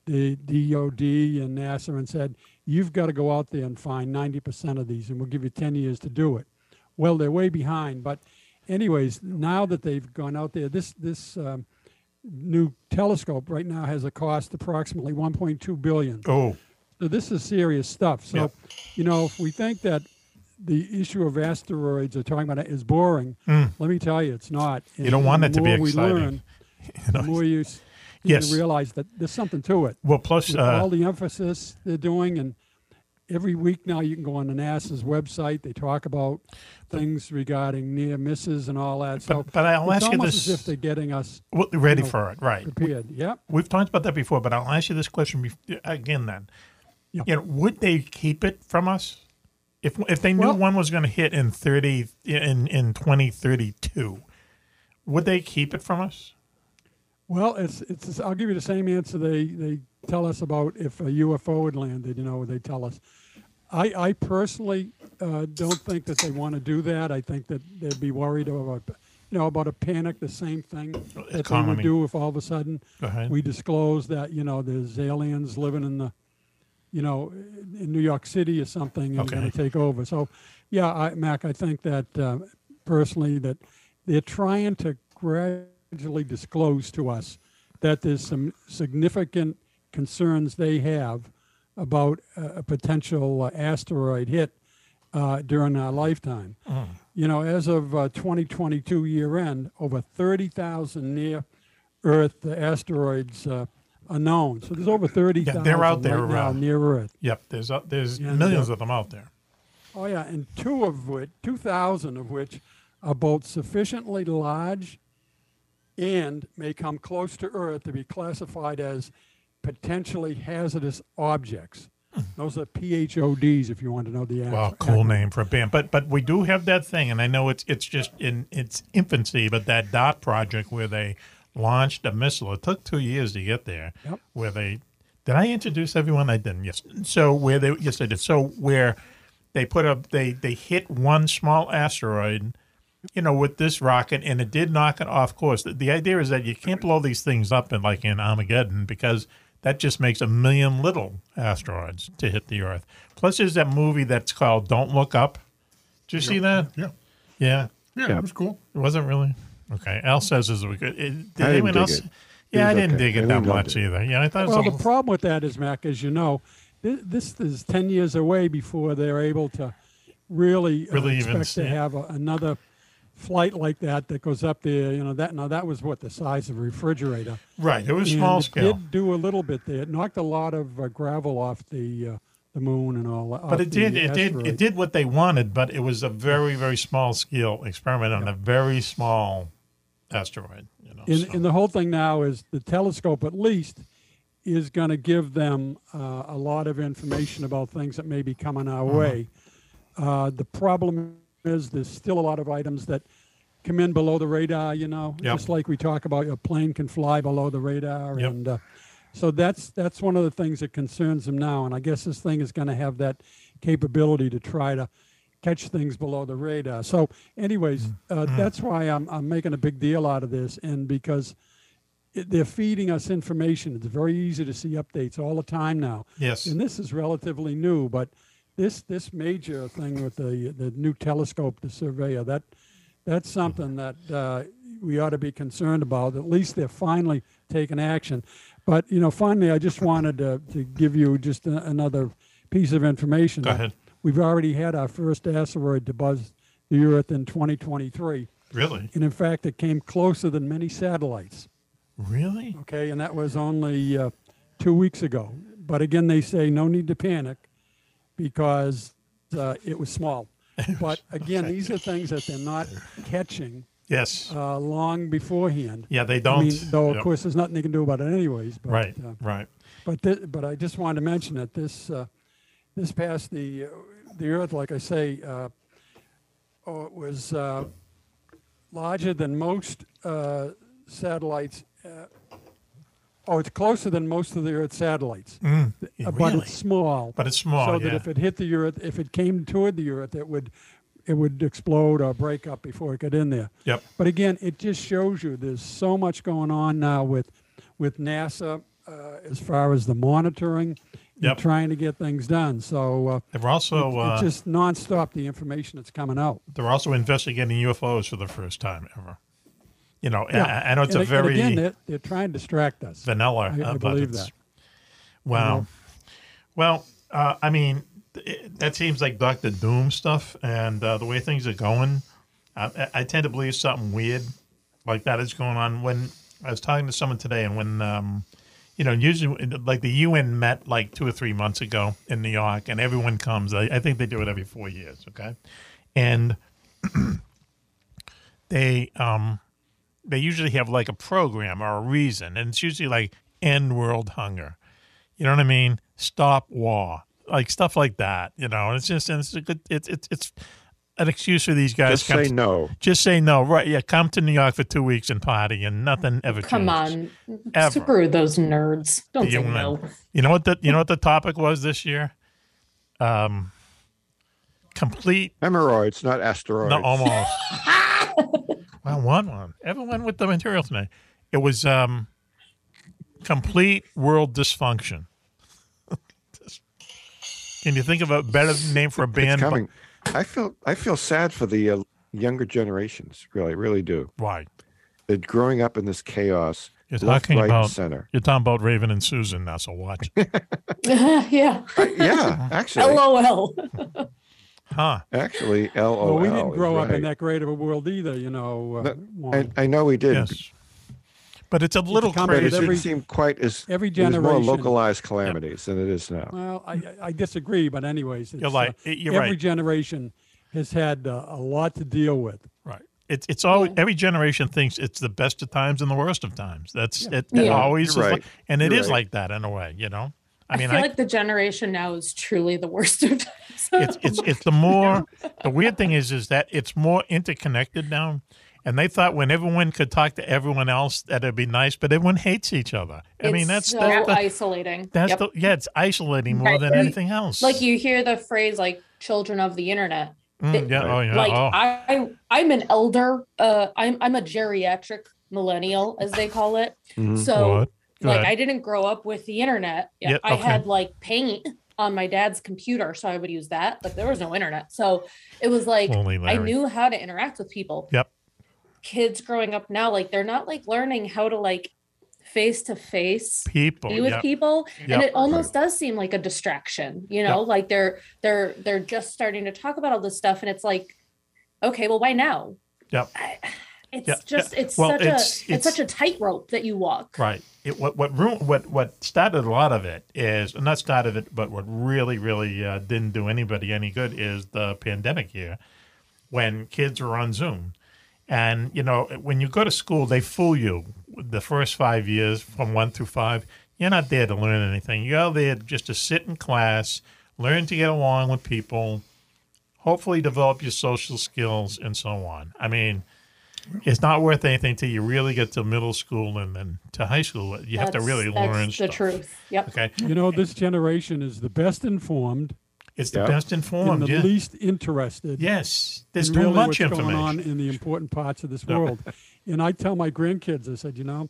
the DoD and NASA and said, "You've got to go out there and find 90% of these, and we'll give you 10 years to do it." Well, they're way behind, but anyways, now that they've gone out there, this this um, new telescope right now has a cost approximately 1.2 billion. Oh. So this is serious stuff. So, Yep. you know, if we think that the issue of asteroids are talking about it is boring, Mm. let me tell you, it's not. You don't want it to be exciting. learn, the more you, you Yes. realize that there's something to it. Well, plus, uh, all the emphasis they're doing, and every week now you can go on the NASA's website. They talk about things regarding near misses and all that. So, But- but I'll ask you this- as if they're getting us Well, ready you know, for it, right? Prepared. Yep. We've talked about that before, but I'll ask you this question again. Then, you know, would they keep it from us if if they knew Well- one was going to hit in thirty in in twenty thirty two? Would they keep it from us? Well, it's it's. I'll give you the same answer they they tell us about if a UFO had landed. You know, they tell us. I I personally uh, don't think that they want to do that. I think that they'd be worried about you know about a panic. The same thing that they would do if all of a sudden we disclose that you know there's aliens living in the you know in New York City or something and Okay. going to take over. So yeah, I, Mac, I think that uh, personally that they're trying to gradually disclose to us that there's some significant concerns they have about a potential uh, asteroid hit uh, during our lifetime. Mm. You know, as of uh, 2022 year end, over 30,000 near Earth asteroids uh, are known. So there's over 30,000 Yeah, they're out there right now near Earth. Yep, there's uh, there's And, millions uh, of them out there. Oh yeah, and two of which, two thousand of which, are both sufficiently large, and may come close to Earth to be classified as potentially hazardous objects. Hmm. Those are PHODs, if you want to know the Wow, acronym. cool name for a band. But but we do have that thing, and I know it's it's just in its infancy, but that DART project where they launched a missile. It took two years to get there. Yep. Where they did I introduce everyone? I didn't. Yes. So where they yes I did. So where they put up they they hit one small asteroid. You know, with this rocket, and it did knock it off course. The, the idea is that you can't blow these things up in like in Armageddon because that just makes a million little asteroids to hit the Earth. Plus, there's that movie that's called "Don't Look Up." Did you see that? Yeah. Yeah. Yeah, it was cool. It wasn't really okay. Al says it was good. It, did I didn't anyone dig else? it. It Yeah, I didn't okay. dig it that much it. either. Yeah, I thought Well, it the problem with that is, Mac, as you know, thi- this is 10 years away before they're able to really, uh, Really even expect see to it. have a, another flight like that that goes up there. You know, that now that was what the size of a refrigerator. Right, it was And small it scale. did do a little bit there. It knocked a lot of uh, gravel off the uh, the moon and all that. but it did. It did. It did what they wanted, but it was a very, very small scale experiment on a very small asteroid. You know. And, and the whole thing now is the telescope, at least, is going to give them uh, a lot of information about things that may be coming our Mhm. way. Uh, the problem is there's still a lot of items that come in below the radar. You know, Yep. just like we talk about, a plane can fly below the radar, Yep. and uh, so that's that's one of the things that concerns them now. And I guess this thing is going to have that capability to try to catch things below the radar. So, anyways, uh, Mm. that's why I'm I'm making a big deal out of this, and because it, they're feeding us information. It's very easy to see updates all the time now. Yes. And this is relatively new, but this this major thing with the the new telescope, the surveyor, that that's something that uh, we ought to be concerned about. At least they're finally taking action. But you know, finally, I just wanted to, to give you just a, another piece of information. Go ahead. We've already had our first asteroid to buzz the Earth in 2023. Really? And in fact, it came closer than many satellites. Really? Okay, and that was only uh, two weeks ago. But again, they say no need to panic because uh, it was small. But again, these are things that they're not catching Yes. uh, long beforehand. Yeah, they don't. I mean, though, of Yep. course, there's nothing they can do about it anyways. But, Right. uh, Right. but thi- but I just wanted to mention that this uh, this past the uh, the Earth, like I say, uh, oh, it was uh, larger than most uh, satellites. Uh, oh, it's closer than most of the Earth satellites, Mm, Uh, but it's small. But it's small, so that yeah. if it hit the Earth, if it came toward the Earth, it would it would explode or break up before it got in there. Yep. But again, it just shows you there's so much going on now with with NASA uh, as far as the monitoring in Yep. trying to get things done. So uh, They're also, it- uh, it's just nonstop the information that's coming out. They're also investigating UFOs for the first time ever. You know, Yeah. I, I know it's And a and very again, they're, they're trying to distract us. vanilla, I, I uh, believe that. Wow. know? Well, uh, I mean, it, that seems like Doctor Doom stuff, and uh, the way things are going, I, I- I tend to believe something weird like that is going on. When I was talking to someone today, and when um, you know, usually like the UN met like two or three months ago in New York, and everyone comes. I, I think they do it every four years. Okay, and they um they usually have like a program or a reason, and it's usually like end world hunger. You know what I mean? Stop war, like stuff like that. You know, and it's just and it's a good. It's it's it's an excuse for these guys. Just come say to- no. Just say no. Right? Yeah. Come to New York for two weeks and party, and nothing ever. Come changes. on, Ever. screw those nerds. Don't The say no. You know what the you know what the topic was this year? Um, complete Hemorrhoids, not asteroids. no, almost. well, one one. Everyone with the material tonight. It was um, complete world dysfunction. Can you think of a better name for a band? It's coming. I feel I feel sad for the uh, younger generations. Really, really do. Why? They're growing up in this chaos. You're left, talking right, about center. You're talking about Raven and Susan That's So watch. yeah. Yeah, actually, LOL. Huh? actually, L O Well, we didn't grow up in that great of a world either, you know. Uh, No, I, I know we did. Yes. But it's a little come But with it crazy. didn't every- seem quite as every it was more localized calamities than it is now. Well, I, I disagree, but anyways, it's, You're like- uh, you're every right. generation has had uh, a lot to deal with. Right. It's it's always every generation thinks it's the best of times and the worst of times. That's it, it Yeah. always is right. like, and it You're is right. like that in a way, you know. I mean I, mean, feel I, like the generation now is truly the worst of times. it's it's it's the more the weird thing is is that it's more interconnected now. And they thought when everyone could talk to everyone else that it'd be nice, but everyone hates each other. I mean, that's so that's the, isolating. that's Yep. the yeah, it's isolating more Right. than anything else. like you hear the phrase like children of the internet. Mm, It- yeah, oh yeah, like oh. I I'm an elder, uh I'm I'm a geriatric millennial as they call it. Mhm. So What? Like. I didn't grow up with the internet. Yeah, I okay. had like paint on my dad's computer, so I would use that. But there was no internet. So it was like I knew how to interact with people. Yep. Kids growing up now, like they're not like learning how to like face to face People. be with yep. people Yep. and it almost does seem like a distraction you know Yep. like they're they're they're just starting to talk about all this stuff and it's like okay well why now Yep. It's Yeah, just yeah. it's Well, such it's- a it's- it's such a tightrope that you walk Right. It, what what what what started a lot of it is not started it, but what really really uh, didn't do anybody any good is the pandemic year, when kids were on Zoom, and you know when you go to school they fool you the first five years from one through five. You're not there to learn anything. You're there just to sit in class, learn to get along with people, hopefully develop your social skills and so on. I mean, it's not worth anything till you really get to middle school and then to high school. You have to That's- really that's learn the stuff. truth yep Okay, You know, this generation is the best informed it's the Yeah. best and informed. the Yeah. least interested. yes, there's in too really much what's information. going on in the important parts of this No. world. and I tell my grandkids, I said, you know,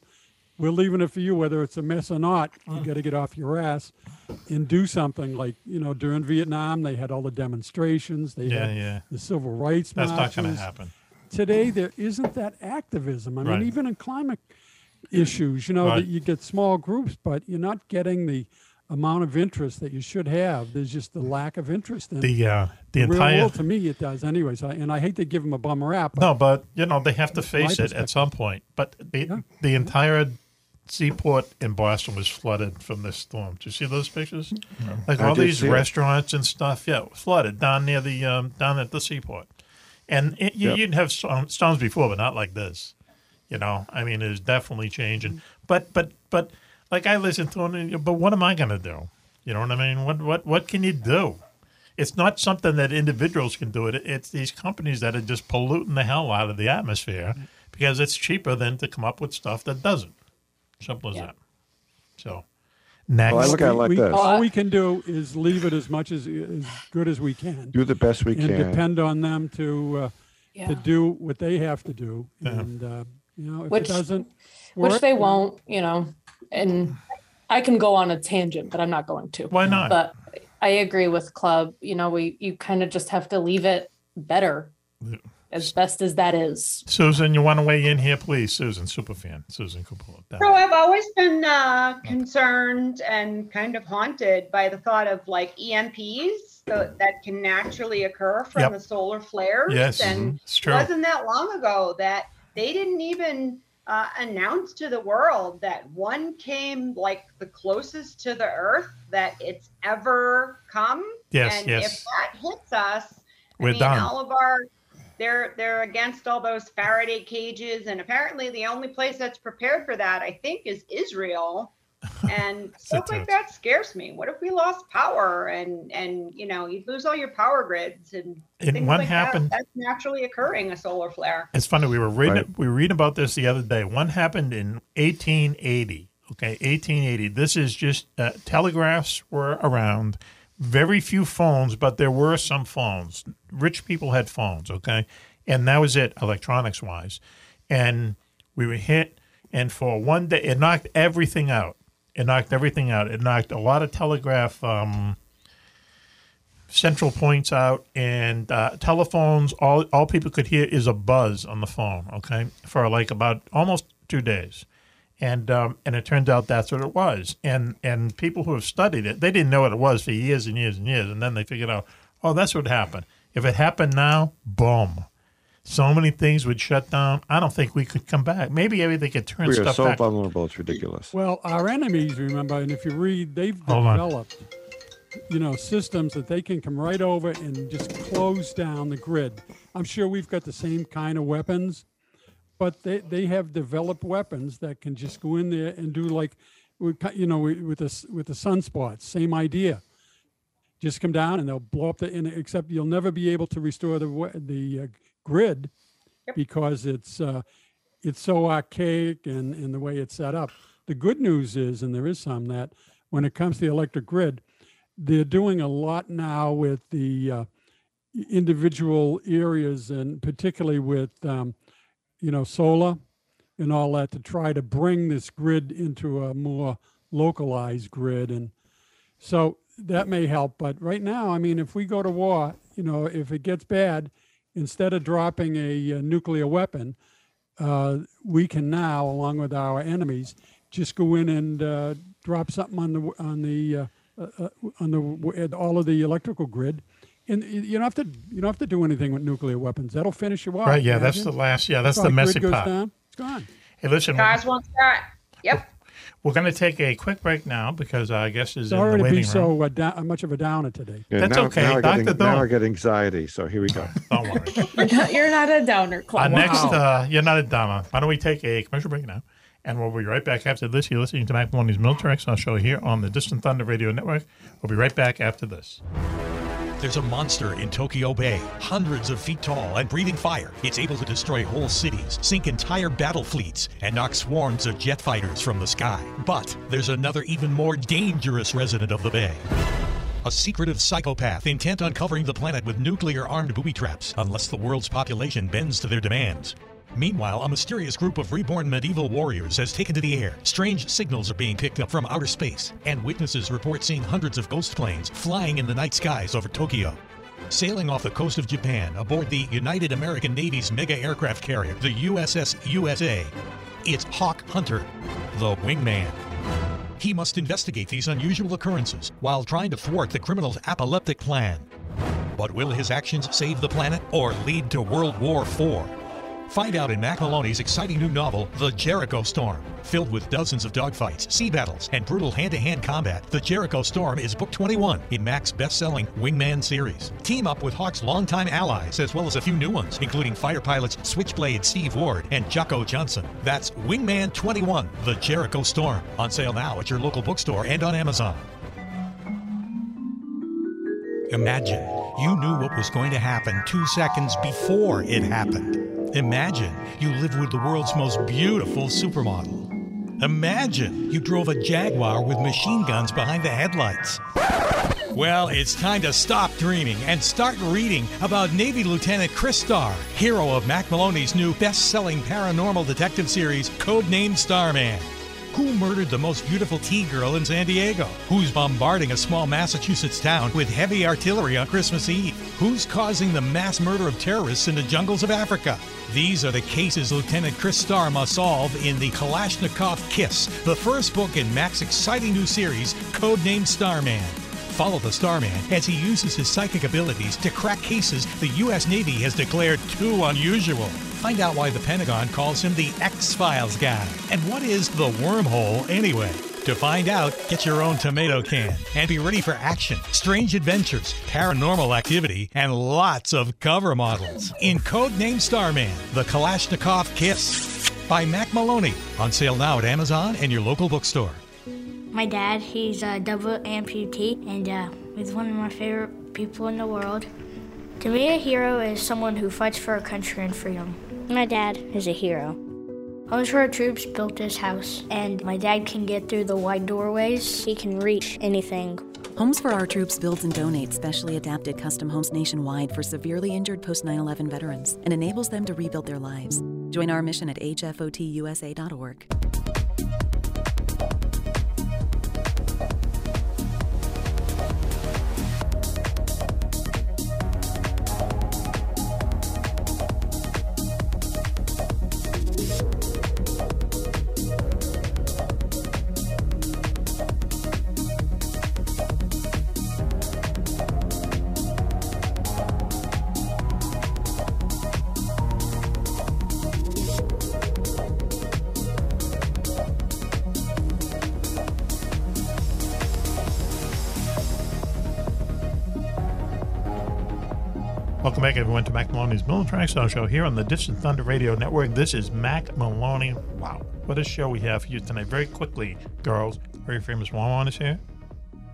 we're leaving it for you, whether it's a mess or not. Mm. You got to get off your ass and do something. Like you know, during Vietnam, they had all the demonstrations. They Yeah, had yeah. the civil rights That's not going to happen. Today, there isn't that activism. I Right. mean, even in climate issues, you know, Right. that you get small groups, but you're not getting the amount of interest that you should have. There's just the lack of interest in The uh, the real entire world. To me, it does. Anyways, I, and I hate to give them a bum rap. but no, but you know they have to face it at some point. But the Yeah. the entire seaport in Boston was flooded from this storm. Do you see those pictures? Like I all these see it. restaurants and stuff, yeah, flooded down near the um, down at the seaport. And it, you, Yep. you'd have storm- storms before, but not like this. You know, I mean, it's definitely changing. Mm-hmm. But but but like I listen to it, but what am I going to do? You know what I mean? What what what can you do? It's not something that individuals can do. It. It's these companies that are just polluting the hell out of the atmosphere mm-hmm. because it's cheaper than to come up with stuff that doesn't. Simple as Yeah. that. So next, Well, I look at it like we, this. All we can do is leave it as much as as good as we can, Do the best we and can. depend on them to uh, yeah to do what they have to do. Yeah. And uh, you know, if Which- it doesn't which work, they won't you know and I can go on a tangent, but I'm not going to. Why not? But I agree with Club. You know, we you kind of just have to leave it better, as best as that is. Susan, you want to weigh in here, please? Susan, super superfan. Susan Coppola. So I've always been uh, concerned and kind of haunted by the thought of like EMPs so that can naturally occur from Yep. the solar flares. Yes, and mhm, it's true. it wasn't that long ago that they didn't even uh, announce to the world that one came like the closest to the Earth that it's ever come. Yes, and yes. if that hits us, We're I mean, done. all of our they're they're against all those Faraday cages, and apparently the only place that's prepared for that, I think, is Israel. And stuff like that scares me. What if we lost power and and you know you lose all your power grids and And things what like happened- That, that's naturally occurring a solar flare. It's funny. We were reading. Right. We were reading about this the other day. One happened in 1880. Okay, 1880. This is just uh, telegraphs were around. Very few phones, but there were some phones. Rich people had phones. Okay, and that was it, electronics wise. And we were hit, and for one day, it knocked everything out. It knocked everything out. It knocked a lot of telegraph. Um, central points out and uh, telephones all all people could hear is a buzz on the phone okay for like about almost two days and um, and it turned out that's what it was and and people who have studied it they didn't know what it was for years and years and years and then they figured out oh that's what happened if it happened now boom so many things would shut down i don't think we could come back maybe everything could turn We are stuff so back vulnerable. It's ridiculous. Well, our enemies, remember, and if you read, they've Hold on. developed, you know, systems that they can come right over and just close down the grid. I'm sure we've got the same kind of weapons, but they, they have developed weapons that can just go in there and do like, with you know, with the with the sunspots, same idea. Just come down and they'll blow up the. and Except you'll never be able to restore the the uh, grid because it's uh, it's so archaic and, and the way it's set up. The good news is, and there is some that when it comes to the electric grid, they're doing a lot now with the uh, individual areas and particularly with um, you know solar and all that to try to bring this grid into a more localized grid. And so that may help but right now i mean if we go to war you know if it gets bad instead of dropping a, uh nuclear weapon uh, we can now along with our enemies just go in and uh, drop something on the on the uh, uh, uh, on the all of the electrical grid and you don't have to you don't have to do anything with nuclear weapons that'll finish you off right yeah that's the last yeah that's the our messy grid goes part down, it's gone hey listen Cars won't start. Yep. We're going to take a quick break now because uh, I guess is in sorry the to waiting be so uh, da- much of a downer today Yeah, That's now, okay, Now I, Dr. get, now I get anxiety. So here we go. Don't worry. You're not, you're not a downer, Our Club. next, uh, you're not a downer. Why don't we take a commercial break now? And we'll be right back after this. You're listening to Mac Maloney's Military X show here on the Distant Thunder Radio Network. We'll be right back after this. There's a monster in Tokyo Bay, hundreds of feet tall and breathing fire. It's able to destroy whole cities, sink entire battle fleets, and knock swarms of jet fighters from the sky. But there's another even more dangerous resident of the bay. A secretive psychopath intent on covering the planet with nuclear armed booby traps unless the world's population bends to their demands. Meanwhile, a mysterious group of reborn medieval warriors has taken to the air. Strange signals are being picked up from outer space, and witnesses report seeing hundreds of ghost planes flying in the night skies over Tokyo. Sailing off the coast of Japan aboard the United American Navy's mega aircraft carrier, the USS USA, it's Hawk Hunter, the wingman. He must investigate these unusual occurrences while trying to thwart the criminal's apoplectic plan. But will his actions save the planet or lead to World War IV? Find out in Mac Maloney's exciting new novel, The Jericho Storm. Filled with dozens of dogfights, sea battles, and brutal hand to hand combat, The Jericho Storm is book 21 in Mac's best selling Wingman series. Team up with Hawk's longtime allies, as well as a few new ones, including fire pilots Switchblade Steve Ward and Jocko Johnson. That's Wingman 21, The Jericho Storm. On sale now at your local bookstore and on Amazon. Imagine you knew what was going to happen two seconds before it happened. Imagine you live with the world's most beautiful supermodel. Imagine you drove a Jaguar with machine guns behind the headlights. Well, it's time to stop dreaming and start reading about Navy Lieutenant Chris Starr, hero of Mac Maloney's new best selling paranormal detective series, codenamed Starman. Who murdered the most beautiful tea girl in San Diego? Who's bombarding a small Massachusetts town with heavy artillery on Christmas Eve? Who's causing the mass murder of terrorists in the jungles of Africa? These are the cases Lieutenant Chris Starr must solve in the Kalashnikov Kiss, the first book in Mac's exciting new series, codenamed Starman. Follow the Starman as he uses his psychic abilities to crack cases the U.S. Navy has declared too unusual. Find out why the Pentagon calls him the X Files guy. And what is the wormhole anyway? To find out, get your own tomato can and be ready for action, strange adventures, paranormal activity, and lots of cover models. In Codename Starman, The Kalashnikov Kiss by Mac Maloney. On sale now at Amazon and your local bookstore. My dad, he's a double amputee, and uh, he's one of my favorite people in the world. To me, a hero is someone who fights for a country and freedom. My dad is a hero. Homes for Our Troops built this house, and my dad can get through the wide doorways. He can reach anything. Homes for Our Troops builds and donates specially adapted custom homes nationwide for severely injured post 9 11 veterans and enables them to rebuild their lives. Join our mission at hfotusa.org. Maloney's Military Lifestyle Show here on the Distant Thunder Radio Network. This is Mac Maloney. Wow, what a show we have for you tonight. Very quickly, girls, very famous Wawan is here.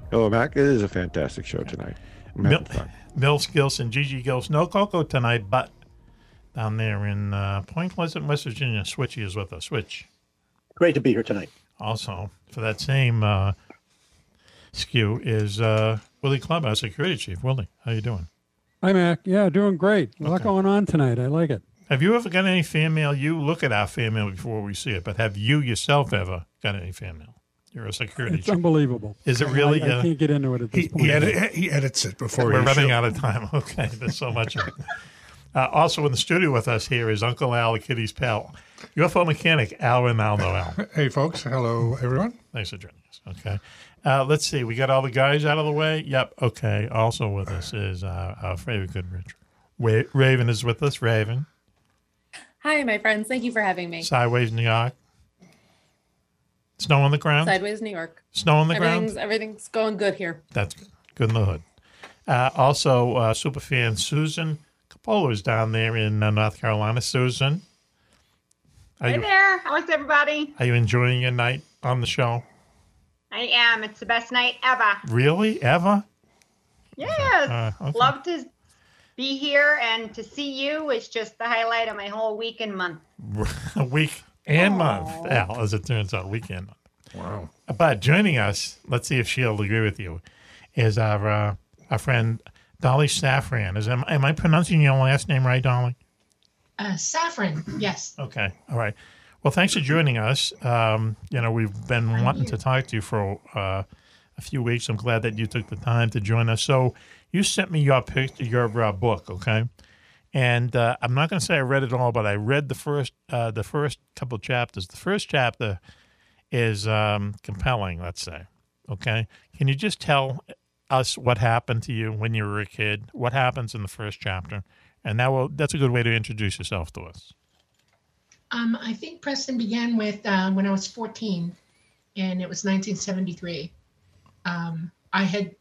Hello, Mac. It is a fantastic show tonight. I'm having Mil- Mills Gilson, Gigi Gills, no Coco tonight, but down there in uh, Point Pleasant, West Virginia, Switchy is with us. Switch. Great to be here tonight. Also, for that same uh, skew is uh, Willie Club, our security chief. Willie, how you doing? Hi, Mac. Yeah, doing great. A lot Okay. going on tonight. I like it. Have you ever got any fan mail? You look at our fan mail before we see it, but have you yourself ever got any fan mail? You're a security It's chief. unbelievable. Is it I- really? I, uh, can't get into it at this He, point. he, edit, he edits it before We're he running show- out of time. Okay, there's so much of it. Uh, also in the studio with us here is Uncle Al, the kitty's pal, UFO mechanic Al Ronaldo. Al, Hey, folks. Hello, everyone. thanks for joining us. Okay, uh, let's see. We got all the guys out of the way. Yep. Okay. Also with us is uh, our favorite good Richard. Wa- Raven is with us. Raven, Hi, my friends. Thank you for having me. sideways New York. Snow on the ground. Sideways New York. Snow on the everything's, ground. Everything's going good here. That's good. Good in the hood. Uh, also, uh, super fan Susan Capola is down there in uh, North Carolina. Susan, are Hey you there. How's everybody? are you enjoying your night on the show? I am. It's the best night ever. Really, ever? Yes. Uh, okay. Love to be here and to see you is just the highlight of my whole week and month. A week and month, Al, as it turns out, weekend. Wow. But joining us, let's see if she'll agree with you, is our uh, our friend Dolly Safran. Is am, am I pronouncing your last name right, Dolly? Uh, saffron, yes. Okay. All right. Well, thanks for joining us. Um, you know, we've been wanting to talk to you for uh, a few weeks. I'm glad that you took the time to join us. So, you sent me your picture, your uh, book, okay? And uh, I'm not going to say I read it all, but I read the first uh, the first couple chapters. The first chapter is um, compelling. Let's say, okay? Can you just tell us what happened to you when you were a kid? What happens in the first chapter? And that will that's a good way to introduce yourself to us. Um, I think Preston began with uh, when I was 14, and it was 1973. Um, I had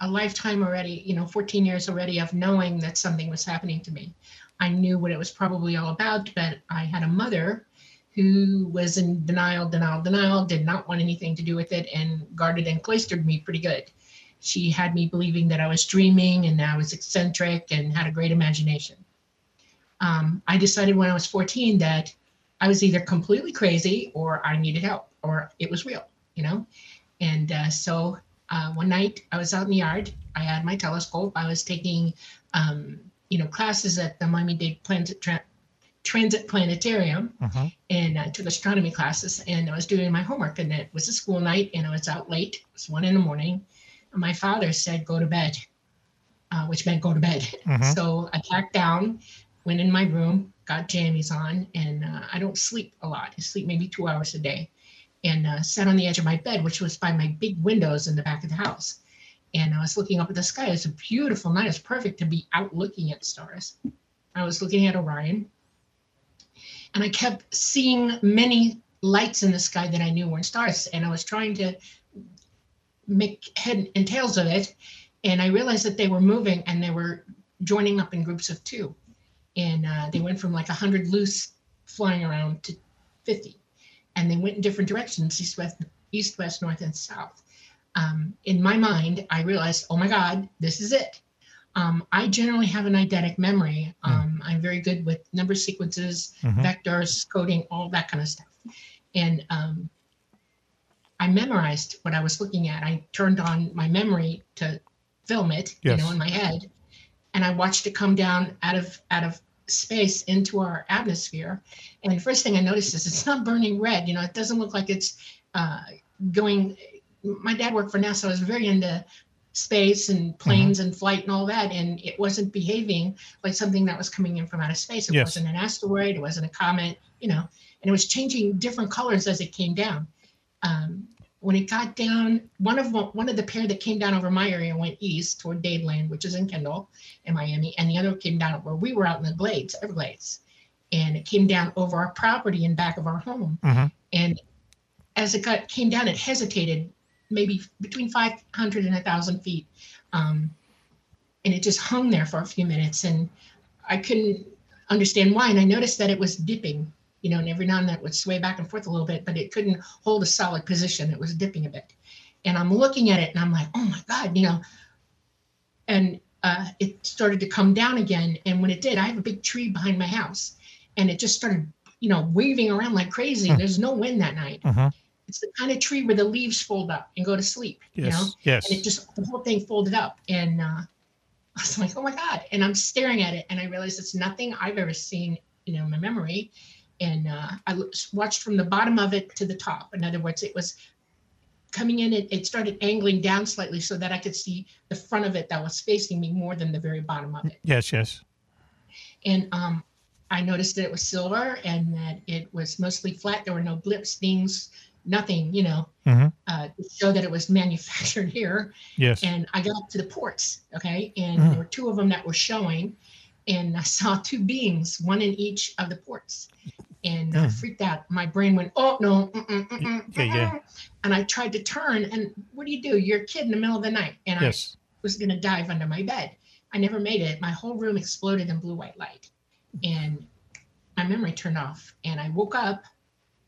a lifetime already, you know, 14 years already of knowing that something was happening to me. I knew what it was probably all about, but I had a mother who was in denial, denial, denial, did not want anything to do with it, and guarded and cloistered me pretty good. She had me believing that I was dreaming and I was eccentric and had a great imagination. Um, I decided when I was 14 that I was either completely crazy or I needed help or it was real, you know? And uh, so uh, one night I was out in the yard. I had my telescope. I was taking, um, you know, classes at the Miami Dade Transit, Tra- Transit Planetarium Mhm. and I took astronomy classes and I was doing my homework and it was a school night and I was out late. It was one in the morning. And my father said, go to bed, uh, which meant go to bed. Mhm. So I packed down, went in my room, got jammies on, and uh, I don't sleep a lot. I sleep maybe two hours a day and uh, sat on the edge of my bed, which was by my big windows in the back of the house. And I was looking up at the sky. It was a beautiful night. It was perfect to be out looking at stars. I was looking at Orion and I kept seeing many lights in the sky that I knew weren't stars. And I was trying to make head and tails of it. And I realized that they were moving and they were joining up in groups of two. And uh, they went from like 100 loose flying around to 50. And they went in different directions east, west, east, west, north, and south. Um, in my mind, I realized, oh my God, this is it. Um, I generally have an eidetic memory. Um, I'm very good with number sequences, Mhm. vectors, coding, all that kind of stuff. And um, I memorized what I was looking at. I turned on my memory to film it, Yes. you know, in my head, and I watched it come down out of out of space into our atmosphere. And the first thing I noticed is it's not burning red. You know, it doesn't look like it's uh, going. My dad worked for NASA. I was very into space and planes and flight and all that, and it wasn't behaving like something that was coming in from outer space. It Yes. wasn't an asteroid. It wasn't a comet. You know, and it was changing different colors as it came down. Um, when it got down, one of one of the pair that came down over my area went east toward Dadeland, which is in Kendall, in Miami, and the other came down where we were out in the Glades, Everglades, and it came down over our property in back of our home. Mhm. And as it got came down, it hesitated maybe between 500 and 1,000 feet. Um, and it just hung there for a few minutes. And I couldn't understand why. And I noticed that it was dipping, you know, and every now and then it would sway back and forth a little bit, but it couldn't hold a solid position. It was dipping a bit. And I'm looking at it and I'm like, oh my God, you know, and uh, it started to come down again. And when it did, I have a big tree behind my house and it just started, you know, waving around like crazy. Hmm. There's no wind that night. Mhm. It's the kind of tree where the leaves fold up and go to sleep, you Yes, know? yes. And it just, the whole thing folded up. And uh, I was like, oh my God. And I'm staring at it and I realized it's nothing I've ever seen, you know, in my memory. And uh, I watched from the bottom of it to the top. In other words, it was coming in, it, it started angling down slightly so that I could see the front of it that was facing me more than the very bottom of it. Yes, yes. And um, I noticed that it was silver and that it was mostly flat. There were no blips, things, nothing, you know, Mhm. uh, to show that it was manufactured here. Yes. And I got up to the ports, okay, and Mm. there were two of them that were showing, and I saw two beings, one in each of the ports. And I Mm. freaked out. My brain went, oh no, mm-mm, mm-mm, mm, Yeah, yeah. Mm. and I tried to turn. And what do you do? You're a kid in the middle of the night, and Yes. I was going to dive under my bed. I never made it. My whole room exploded in blue white light, and my memory turned off. And I woke up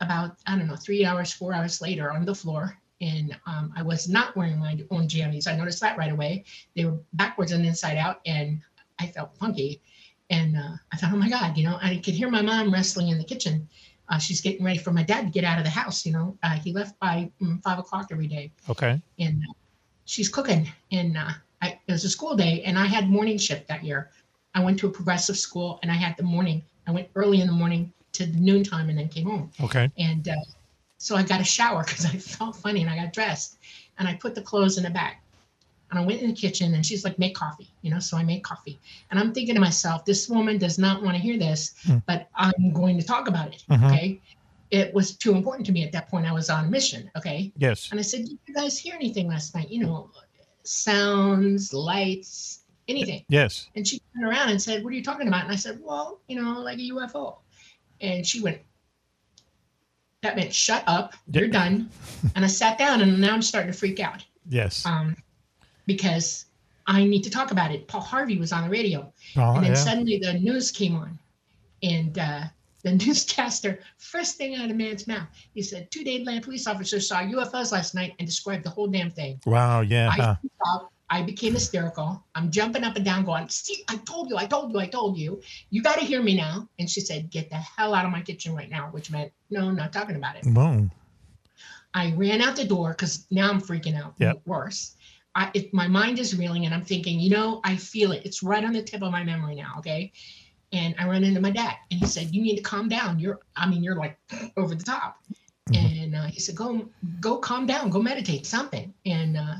about I don't know three hours, four hours later on the floor, and um, I was not wearing my own jammies. I noticed that right away. They were backwards and inside out, and I felt funky. And uh, I thought, oh my God, you know, I could hear my mom wrestling in the kitchen. Uh, she's getting ready for my dad to get out of the house. You know, uh, he left by mm, five o'clock every day Okay. and uh, she's cooking. And uh, I, it was a school day, and I had morning shift that year. I went to a progressive school, and I had the morning. I went early in the morning to the noontime, and then came home. Okay. And uh, so I got a shower because I felt funny, and I got dressed, and I put the clothes in a bag. And I went in the kitchen, and she's like, "Make coffee," you know. So I made coffee, and I'm thinking to myself, "This woman does not want to hear this, Mm. but I'm going to talk about it." Mhm. Okay. It was too important to me at that point. I was on a mission. Okay. Yes. And I said, Did you guys hear anything last night? You know, sounds, lights, anything. Yes. And she turned around and said, What are you talking about? And I said, Well, you know, like a UFO. And she went, That meant shut up. You're done. And I sat down and now I'm starting to freak out Yes. um, because I need to talk about it. Paul Harvey was on the radio. Oh, and then yeah. suddenly the news came on. And uh, the newscaster, first thing out of man's mouth, he said, Two Dadeland police officers saw UFOs last night and described the whole damn thing. Wow. Yeah. I, huh. out. I became hysterical. I'm jumping up and down, going, See, I told you, I told you, I told you. You got to hear me now. And she said, Get the hell out of my kitchen right now, which meant, No, not talking about it. Boom. I ran out the door because now I'm freaking out Yep. worse. I, it, my mind is reeling and I'm thinking, you know, I feel it. It's right on the tip of my memory now. Okay. and I run into my dad, and he said, "You need to calm down. You're, I mean, you're like over the top." And uh, he said, "Go, go, calm down. Go meditate, something." And uh,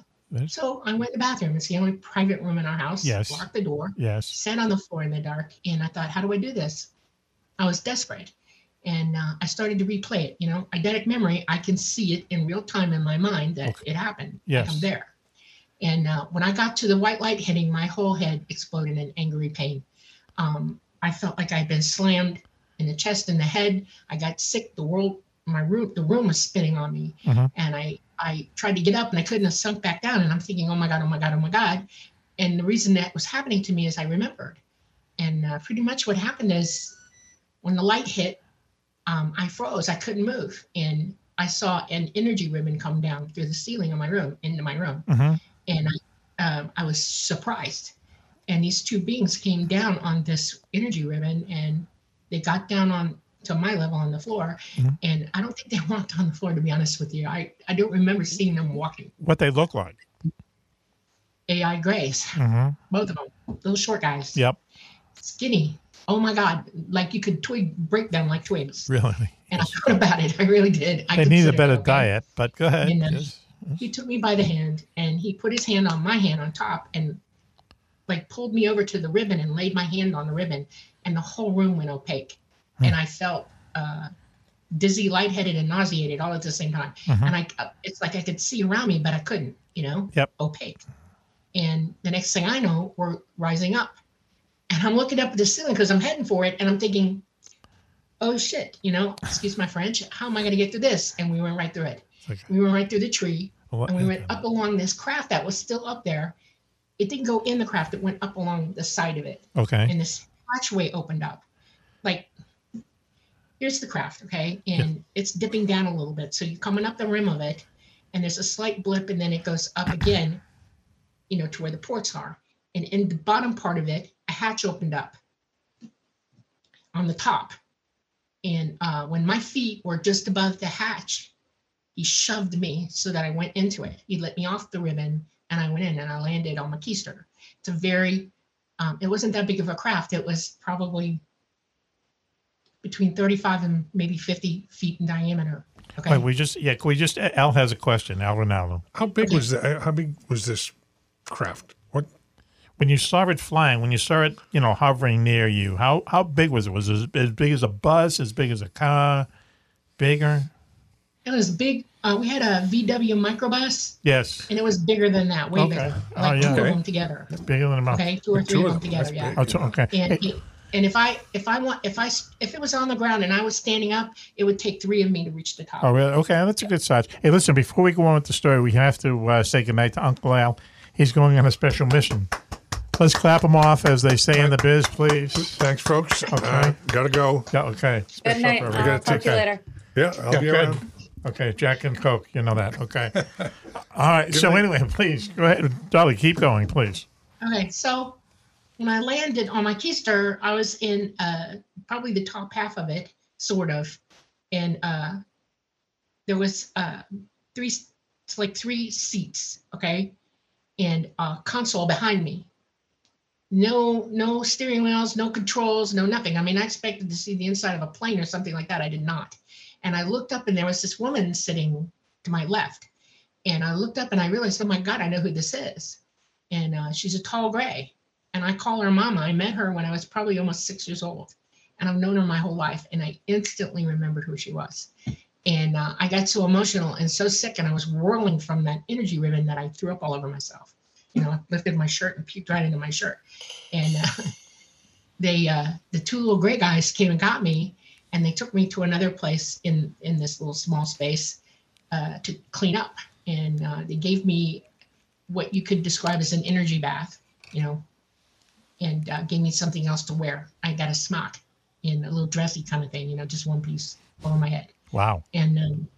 so I went to the bathroom. It's the only private room in our house. Yes. Locked the door. Yes. Sat on the floor in the dark, and I thought, "How do I do this?" I was desperate, and uh, I started to replay it. You know, eidetic memory. I can see it in real time in my mind that it happened. like Yes. I'm there. And uh, when I got to the white light hitting, my whole head exploded in angry pain. Um, I felt like I'd been slammed in the chest and the head. I got sick. The world, my room, the room was spinning on me, Mhm. and I I tried to get up and I couldn't. have sunk back down, and I'm thinking, oh my god, oh my god, oh my god. And the reason that was happening to me is I remembered, and uh, pretty much what happened is when the light hit, um, I froze. I couldn't move, and I saw an energy ribbon come down through the ceiling of my room into my room Mhm. And I, um, I was surprised. And these two beings came down on this energy ribbon, and they got down on to my level on the floor. Mhm. And I don't think they walked on the floor, to be honest with you. I, I don't remember seeing them walking. What they look like. AI Grays, hmm both of them, those short guys, Yep. skinny. Oh my God, like you could twig break them like twigs. Really. And I thought about it. I really did. I They need a better okay? diet, but go ahead. Yes. He took me by the hand and he put his hand on my hand on top and like pulled me over to the ribbon and laid my hand on the ribbon and the whole room went opaque. Hmm. and i felt uh, dizzy lightheaded and nauseated all at the same time. Mhm. and i it's like i could see around me but i couldn't you know? Yep. opaque. And the next thing i know we're rising up. And i'm looking up at the ceiling because i'm heading for it and i'm thinking oh shit you know? Excuse my french. How am i going to get through this? And we went right through it. Okay. we went right through the tree What- and we went up along this craft that was still up there. It didn't go in the craft, it went up along the side of it. Okay. And this hatchway opened up. Like, here's the craft, okay? And it's dipping down a little bit. So you're coming up the rim of it, and there's a slight blip, and then it goes up again, you know, to where the ports are. And in the bottom part of it, a hatch opened up on the top. And uh, when my feet were just above the hatch, he shoved me so that I went into it. He let me off the ribbon and I went in and I landed on my keister. It's a very, um, it wasn't that big of a craft. It was probably between 35 and maybe 50 feet in diameter. Okay. Wait, we just yeah. Can we just Al has a question. Al Ronaldo. How big was that? How big was this craft? What? When you saw it flying, when you saw it, you know, hovering near you, how how big was it? Was it as big as a bus? As big as a car? Bigger? It was big. Uh, we had a VW microbus Yes. and it was bigger than that, way Okay. bigger. Oh, Like yeah. two Okay. of them together. Bigger than a mouse. Okay, two or three of them together, yeah. Oh, two- okay. And Hey, and if I if I want if I if it was on the ground and I was standing up, it would take three of me to reach the top. Oh, really? Okay, that's a good size. Hey, listen, before we go on with the story, we have to uh, say goodnight to Uncle Al. He's going on a special mission. Let's clap him off, as they say in the biz, please. Thanks, folks. Okay. Uh, gotta go. Yeah, okay. Good night. for I'll talk to you later. Yeah, I'll Yeah, be good. around. Okay, Jack and Coke, you know that. Okay. All right. Good so night. anyway, please go ahead, Dolly. Keep going, please. Okay, so when I landed on my keister, I was in uh, probably the top half of it, sort of, and uh, there was uh, three, it's like three seats, okay, and a console behind me. No, no steering wheels, no controls, no nothing. I mean, I expected to see the inside of a plane or something like that. I did not. And I looked up, and there was this woman sitting to my left. And I looked up, and I realized, oh my God, I know who this is and uh, she's a tall gray. And I call her mama. I met her when I was probably almost six years old, and I've known her my whole life. And I instantly remembered who she was. And uh, I got so emotional and so sick, and I was whirling from that energy ribbon that I threw up all over myself. You know, I lifted my shirt and puked right into my shirt. And uh, they, uh, the two little gray guys came and got me, and they took me to another place in in this little small space uh, to clean up. And uh, they gave me what you could describe as an energy bath, you know, and uh, gave me something else to wear. I got a smock in a little dressy kind of thing, you know, just one piece over my head. Wow. And um,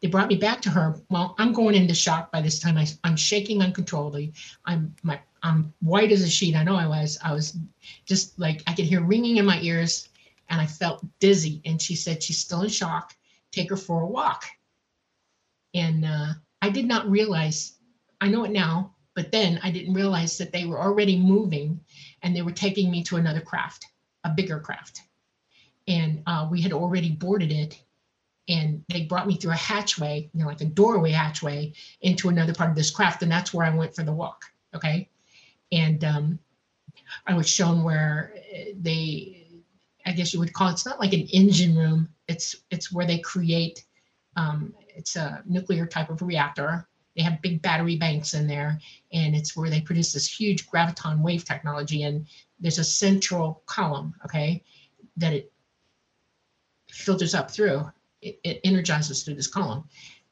they brought me back to her. Well, I'm going into shock by this time. I, I'm shaking uncontrollably. I'm my I'm white as a sheet. I know I was. I was just like I could hear ringing in my ears, and I felt dizzy. And she said she's still in shock. Take her for a walk. And uh, I did not realize. I know it now, but then I didn't realize that they were already moving, and they were taking me to another craft a bigger craft, and uh, we had already boarded it. And they brought me through a hatchway, you know, like a doorway hatchway into another part of this craft, and that's where I went for the walk. Okay, and um, I was shown where uh, they, I guess you would call it, it's not like an engine room. It's it's where they create. Um, it's a nuclear type of reactor. They have big battery banks in there, and it's where they produce this huge graviton wave technology. And there's a central column, okay, that it filters up through. It, it energizes through this column,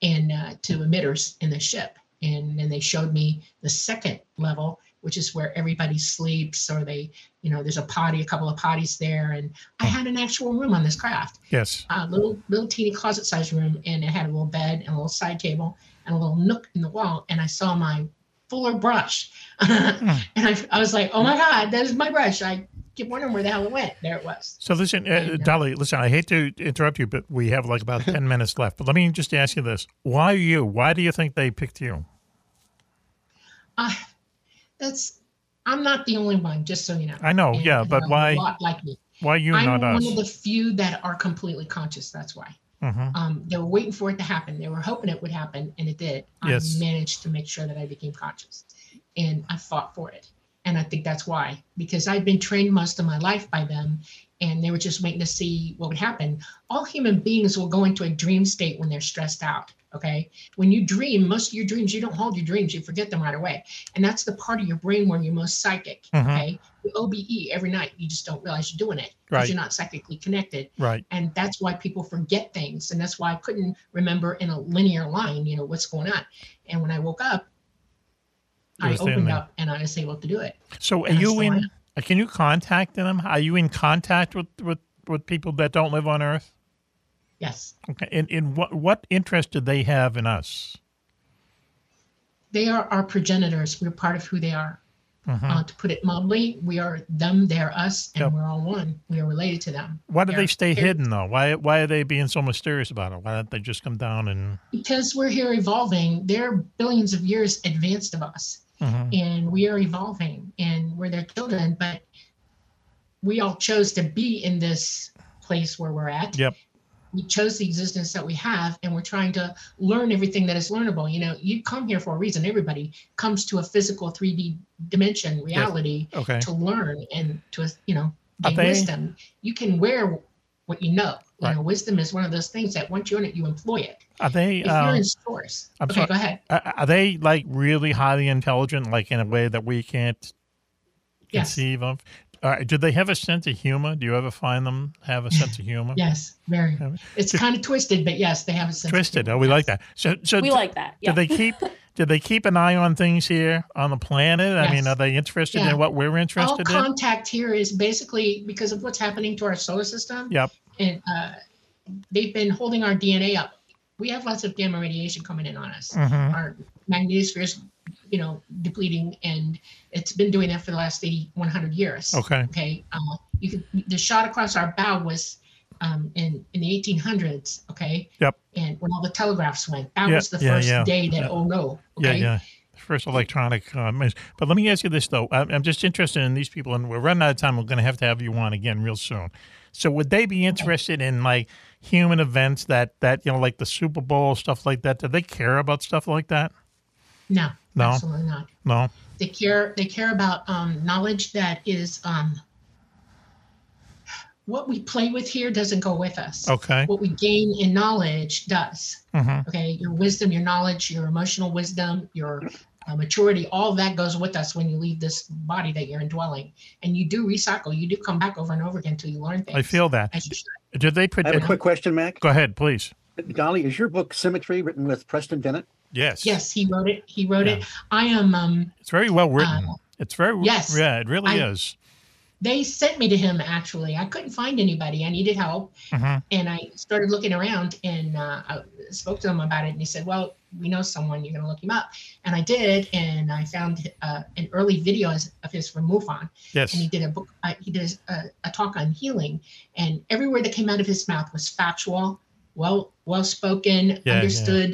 and uh, to emitters in the ship. And then they showed me the second level, which is where everybody sleeps, or they, you know, there's a potty, a couple of potties there, and I had an actual room on this craft Yes. a little little teeny closet sized room and it had a little bed and a little side table and a little nook in the wall and I saw my fuller brush and I, I was like oh my god that is my brush I kept wondering where the hell it went there it was So listen, uh, Dolly, listen, I hate to interrupt you, but we have like about 10 minutes left. But let me just ask you this. Why you? Why do you think they picked you? uh, that's I'm not the only one just so you know I know, And yeah, but why- like me Why you, not I'm not one us? of the few that are completely conscious that's why Mhm. um, they were waiting for it to happen. They were hoping it would happen, and it did. Yes. I managed to make sure that I became conscious, and I fought for it. And I think that's why, because I've been trained most of my life by them, and they were just waiting to see what would happen. All human beings will go into a dream state when they're stressed out. Okay. When you dream, most of your dreams, you don't hold your dreams, you forget them right away. And that's the part of your brain where you're most psychic. Mhm. Okay. The OBE every night, you just don't realize you're doing it because Right. you're not psychically connected Right. and that's why people forget things and that's why i couldn't remember in a linear line you know what's going on and when i woke up i opened up and i was able to do it So are you in? Uh, Can you contact them? Are you in contact with with with people that don't live on Earth? yes Okay. In in what what interest do they have in us? they are our progenitors we're part of who they are Mhm. uh, to put it mildly we are them they're us and Yep. we're all one we are related to them Why do They're they stay hidden though? Why why are they being so mysterious about it? Why don't they just come down and? because we're here evolving they're billions of years advanced of us Mhm. and we are evolving and we're their children but we all chose to be in this place where we're at Yep. we chose the existence that we have and we're trying to learn everything that is learnable you know you come here for a reason everybody comes to a physical 3d dimension reality Okay. to learn and to you know gain they- wisdom you can wear what you know you Right. know wisdom is one of those things that once you're in it you employ it Are they? if you're um, in source I'm okay sorry, go ahead Are, are they like really highly intelligent, like in a way that we can't Yes. conceive of? Uh, do they have a sense of humor? Do you ever find them have a sense of humor? yes very it's kind of twisted but yes they have a sense of Twisted. Oh, we like that. So, so We d- like that, yeah. Do they keep? Do they keep an eye on things here on the planet? I mean, are they interested Yeah. in what we're all interested in? contact here is basically because of what's happening to our solar system Yep. And uh, they've been holding our dna up we have lots of gamma radiation coming in on us Mhm. our magnetosphere is you know depleting and it's been doing that for the last 80 100 years Okay. okay uh, you could the shot across our bow was um, in in the 1800s okay Yep. and when all the telegraphs went that Yeah, was the yeah, first yeah. day that oh no okay Yeah, yeah. First electronic means- But let me ask you this though. I'm just interested in these people, and we're running out of time. We're going to have to have you on again real soon. So, would they be interested in like human events that that you know, like the Super Bowl stuff like that? Do they care about stuff like that? no No. absolutely not No. they care they care about um, knowledge that is um, what we play with here doesn't go with us Okay. what we gain in knowledge does Mhm. okay your wisdom your knowledge your emotional wisdom your uh, maturity all that goes with us when you leave this body that you're indwelling and you do recycle you do come back over and over again until you learn things I feel that. as. Did they put? I have a quick question, Mack. Go ahead, please. Dolly, is your book Symmetry written with Preston Dennett? Yes. yes he wrote it he wrote it i am um It's very well written. Uh, it's very. yes. Yeah, it really I- is. they sent me to him actually i couldn't find anybody i needed help Mhm. and I started looking around and uh, I spoke to him about it. And he said, "Well, we know someone. You're going to look him up." And I did, and I found uh, an early video of his from MUFON. Yes. And he did a book. Uh, he did a, a talk on healing, and every word that came out of his mouth was factual, well, well spoken, Yeah,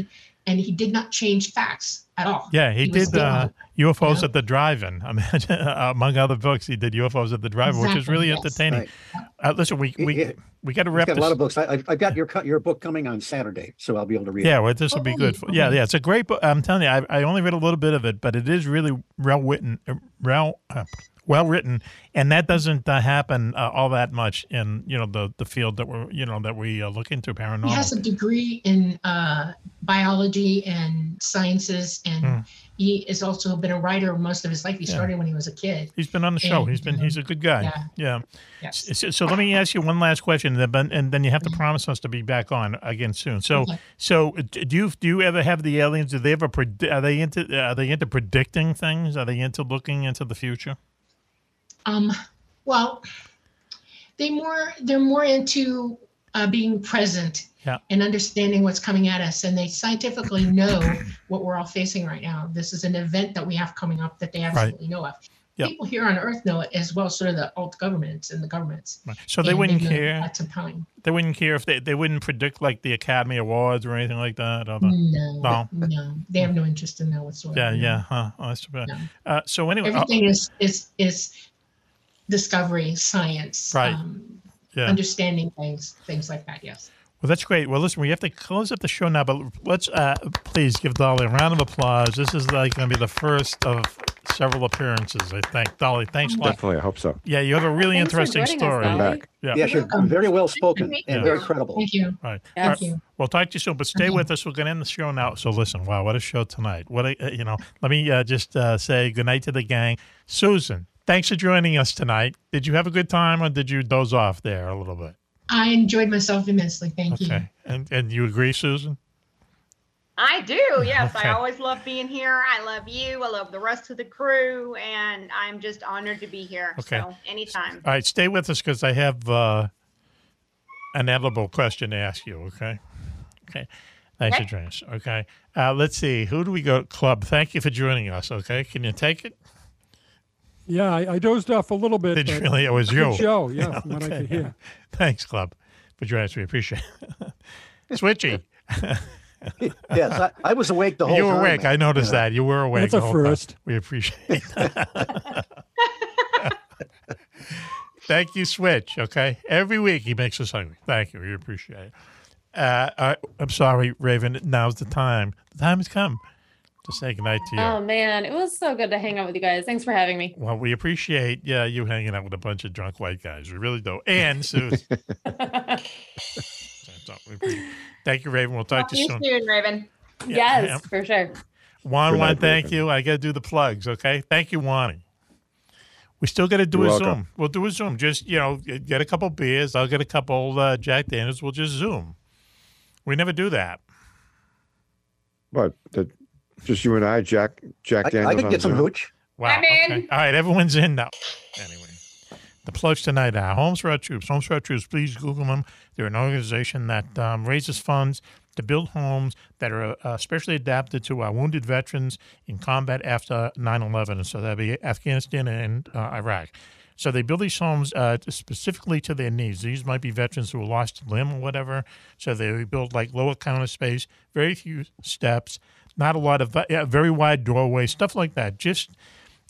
yeah. Understood. and he did not change facts at all. Yeah, he, was did uh, still- UFOs at the drive-in. Imagine, among other books, he did UFOs at the drive-in, which is really yes. entertaining. Right. Uh, listen, we we Yeah. we got to wrap got this. a lot of books. I, I, I've got your co- your book coming on Saturday, so I'll be able to read. Yeah, it. well, this will be good. For, yeah, yeah, it's a great book. I'm telling you, I, I only read a little bit of it, but it is really well written, uh, well, uh, well written, and that doesn't uh, happen uh, all that much in you know the the field that we're you know that we uh, look into paranormal. He has a degree in uh, biology and sciences, and Hmm. he is also been a writer most of his life. He Yeah. started when he was a kid. He's been on the show. And, He's been he's a good guy. yeah. Yeah. Yes. So, so let me ask you one last question, and then, you have to promise us to be back on again soon. So Okay. so uh, do you do you ever have the aliens? Do they ever predi- are they into are they into predicting things? Are they into looking into the future? Um, well, they more they're more into uh, being present Yeah. and understanding what's coming at us, and they scientifically know what we're all facing right now. This is an event that we have coming up that they absolutely know of. Yep. People here on Earth know it as well, sort of the alt governments and the governments. So they And wouldn't care. Lots of time. They wouldn't care if they they wouldn't predict like the Academy Awards or anything like that. The, No, no. no, they have no interest in that whatsoever. Yeah, yeah, huh? Oh, that's too bad. Uh, so anyway, Everything is is is discovery, science, Right. um, Yeah. understanding things, things like that. Yes. Well, that's great. Well, listen, we have to close up the show now, but let's uh, please give Dolly a round of applause. This is like going to be the first of several appearances, I think. Dolly, thanks a lot. Definitely, I hope so. Yeah, you have a really Thanks for interesting joining us, story. Dolly. Back. Yeah. Yes, you're very well spoken and Yeah. very credible. Thank you. Right. Thank All right. you. We'll talk to you soon, but stay with us. We're going to end the show now. So listen, wow, what a show tonight. What a, uh, you know, let me uh, just uh, say good night to the gang. Susan, thanks for joining us tonight. Did you have a good time or did you doze off there a little bit? I enjoyed myself immensely. Thank you. Okay. And, and you agree, Susan? I do. Yes, Okay. I always love being here. I love you. I love the rest of the crew, and I'm just honored to be here. Okay. So anytime. All right, stay with us because I have uh, an edible question to ask you. Okay. Okay. Thanks Okay. for joining us. Okay. Uh, let's see. Who do we go? Club. Thank you for joining us. Okay. Can you take it? Yeah, I, I dozed off a little bit. Did you really? It was good you. show, yeah, from what I Okay, could hear. Thanks, Club, for joining us. We appreciate it. Switchy. yes, I, I was awake the whole time. you time. were awake. I noticed Yeah. that. You were awake. That's the a whole time. first. We appreciate that. Thank you, Switch. Okay. Every week he makes us hungry. Thank you. We appreciate it. Uh, I, I'm sorry, Raven. Now's the time. The time has come to say goodnight to you. Oh man, it was so good to hang out with you guys. Thanks for having me. Well, we appreciate yeah you hanging out with a bunch of drunk white guys. We really do. And Susan. So, we appreciate- Thank you, Raven. We'll talk to you soon. you soon, Raven. Yeah, yes, yeah. for sure. Juan, Good Juan, thank Raven. you. I got to do the plugs, okay? Thank you, Wani. We still got to do You're a welcome. Zoom. We'll do a Zoom. Just, you know, get a couple beers. I'll get a couple uh, Jack Daniels. We'll just Zoom. We never do that. But that, just you and I, Jack, Jack I, Daniels. I could get some Zoom. hooch. Wow. I'm in. okay. All right, everyone's in now. Anyway, the pledge tonight are Homes for Our Troops. Homes for Our Troops, please Google them. They're an organization that um, raises funds to build homes that are uh, specially adapted to our wounded veterans in combat after 9 11. So that'd be Afghanistan and uh, Iraq. So they build these homes uh, specifically to their needs. These might be veterans who lost a limb or whatever. So they build like lower counter space, very few steps, not a lot of yeah, very wide doorway, stuff like that. Just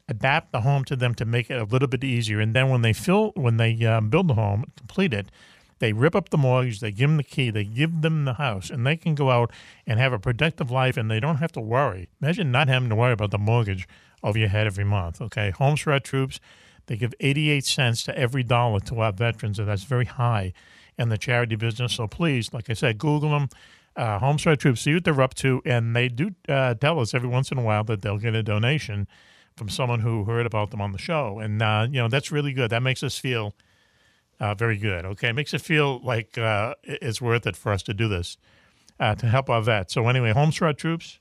adapt the home to them to make it a little bit easier. And then when they fill, when they um, build the home, complete it, they rip up the mortgage, they give them the key, they give them the house, and they can go out and have a productive life, and they don't have to worry. Imagine not having to worry about the mortgage over your head every month. Okay, Homes for Our Troops, they give 88 cents to every dollar to our veterans, and that's very high in the charity business. So please, like I said, Google them. Uh, Homes for Our Troops, see what they're up to, and they do uh, tell us every once in a while that they'll get a donation from someone who heard about them on the show, and uh, you know that's really good. That makes us feel uh, very good. Okay, it makes it feel like uh, it's worth it for us to do this uh, to help our vets. So anyway, Homes for Our Troops,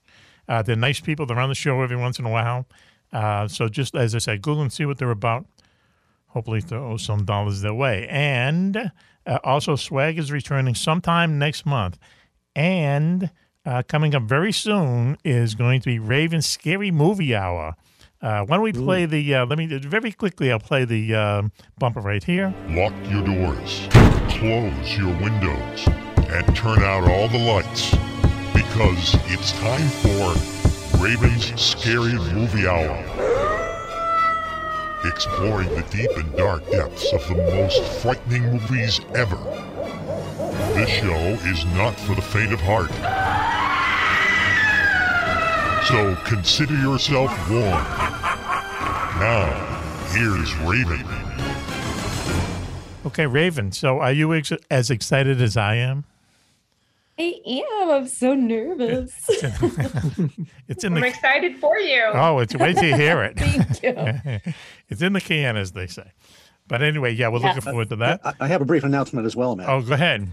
they're nice people. They're on the show every once in a while. So just as I said, Google and see what they're about. Hopefully, throw some dollars their way. And also, Swag is returning sometime next month. And uh, coming up very soon is going to be Raven's Scary Movie Hour. Uh, why don't we play the? Uh, let me very quickly. I'll play the um bumper right here. Lock your doors, close your windows, and turn out all the lights because it's time for Raven's Scary Movie Hour. Exploring the deep and dark depths of the most frightening movies ever. This show is not for the faint of heart. So consider yourself warned. Now, here's Raven. Okay, Raven. So, are you ex- as excited as I am? I am. I'm so nervous. It's in I'm the excited for you. oh, it's wait till you hear it. Thank you. it's in the can, as they say. But anyway, yeah, we're Yeah. looking forward to that. I, I have a brief announcement as well, man. Oh, go ahead.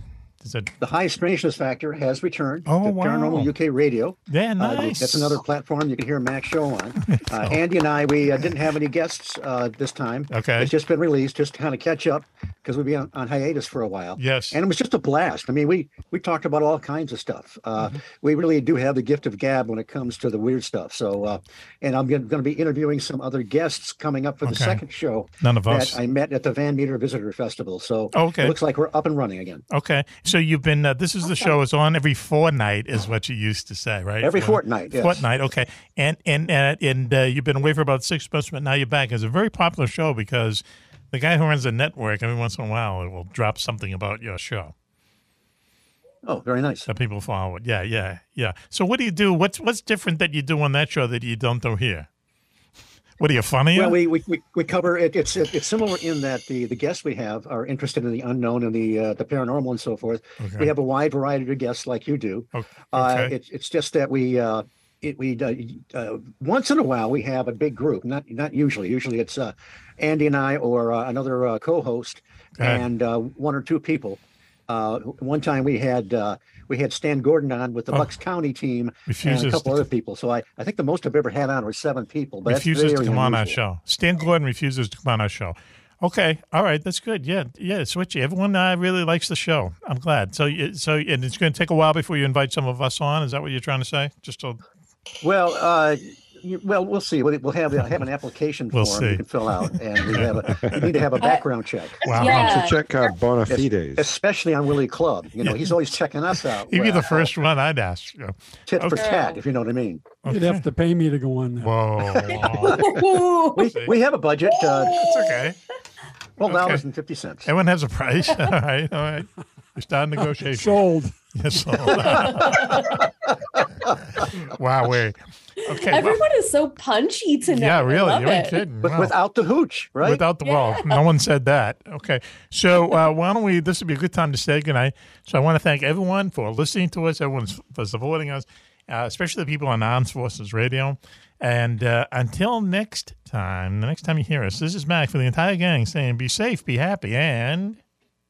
The High Strangeness Factor has returned Oh, to wow. Paranormal UK Radio. Yeah, Uh, nice. that's another platform you can hear Mack's show on. Uh, Andy and I, we uh, didn't have any guests uh, this time. Okay. It's just been released, just to kind of catch up because we've been on, on hiatus for a while. Yes. And it was just a blast. I mean, we we talked about all kinds of stuff. Uh, Mm-hmm. We really do have the gift of gab when it comes to the weird stuff. So, uh, and I'm going to be interviewing some other guests coming up for the Okay. second show. None of that us. I met at the Van Meter Visitor Festival. So Okay. it looks like we're up and running again. Okay, so you've been. Uh, this is the show. It's on every fortnight, is what you used to say, right? Every For- fortnight, yes. Fortnight. Okay, and and uh, and uh, you've been away for about six months, but now you're back. It's a very popular show because the guy who runs the network every once in a while it will drop something about your show. Oh, very nice. That people follow it. Yeah, yeah, yeah. So what do you do? What's what's different that you do on that show that you don't do here? What are you funny? Well, we, we, we, we cover it. It's it, it's similar in that the, the guests we have are interested in the unknown and the uh, the paranormal and so forth. Okay. We have a wide variety of guests like you do. Uh, okay. it's it's just that we uh, it, we uh, uh, once in a while we have a big group. Not not usually. Usually it's uh, Andy and I or uh, another uh, co-host Okay. and uh, one or two people. Uh, one time we had uh, we had Stan Gordon on with the Oh. Bucks County team and a couple to- other people. So I, I think the most I've ever had on was seven people. But refuses to come on our show. Stan Gordon refuses to come on our show. Okay, all right, that's good. Yeah, yeah, switchy. Everyone uh, really likes the show. I'm glad. So, so, and it's going to take a while before you invite some of us on. Is that what you're trying to say? Just to, Well, uh, you- well, we'll see. We'll, we'll have have an application We'll form see. you can fill out, and we have a, we need to have a background check. Wow. Yeah. To check our bona Es- fides. especially on Willie Club. You know, he's always checking us out. he'd be the first one I'd ask. you know. tit for tat, if you know what I mean. You'd have to pay me to go on there. Whoa, we, we have a budget. Uh, it's okay. Twelve Okay. dollars and fifty cents. everyone has a price. all right, all right. We start negotiation. Sold. Yes, sold. wow, wait. Okay. well- Everyone is so punchy tonight. Yeah, really. You ain't it. kidding. With, Wow. Without the hooch, right? Without the well, no one said that. Okay, so uh, why don't we? This would be a good time to say goodnight. So I want to thank everyone for listening to us, everyone for supporting us, uh, especially the people on Armed Forces Radio. And uh, until next time, the next time you hear us, this is Mack for the entire gang saying, "Be safe, be happy, and."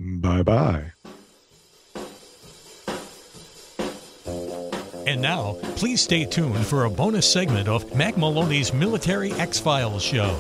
Bye bye. And now, please stay tuned for a bonus segment of Mack Maloney's Military X Files show.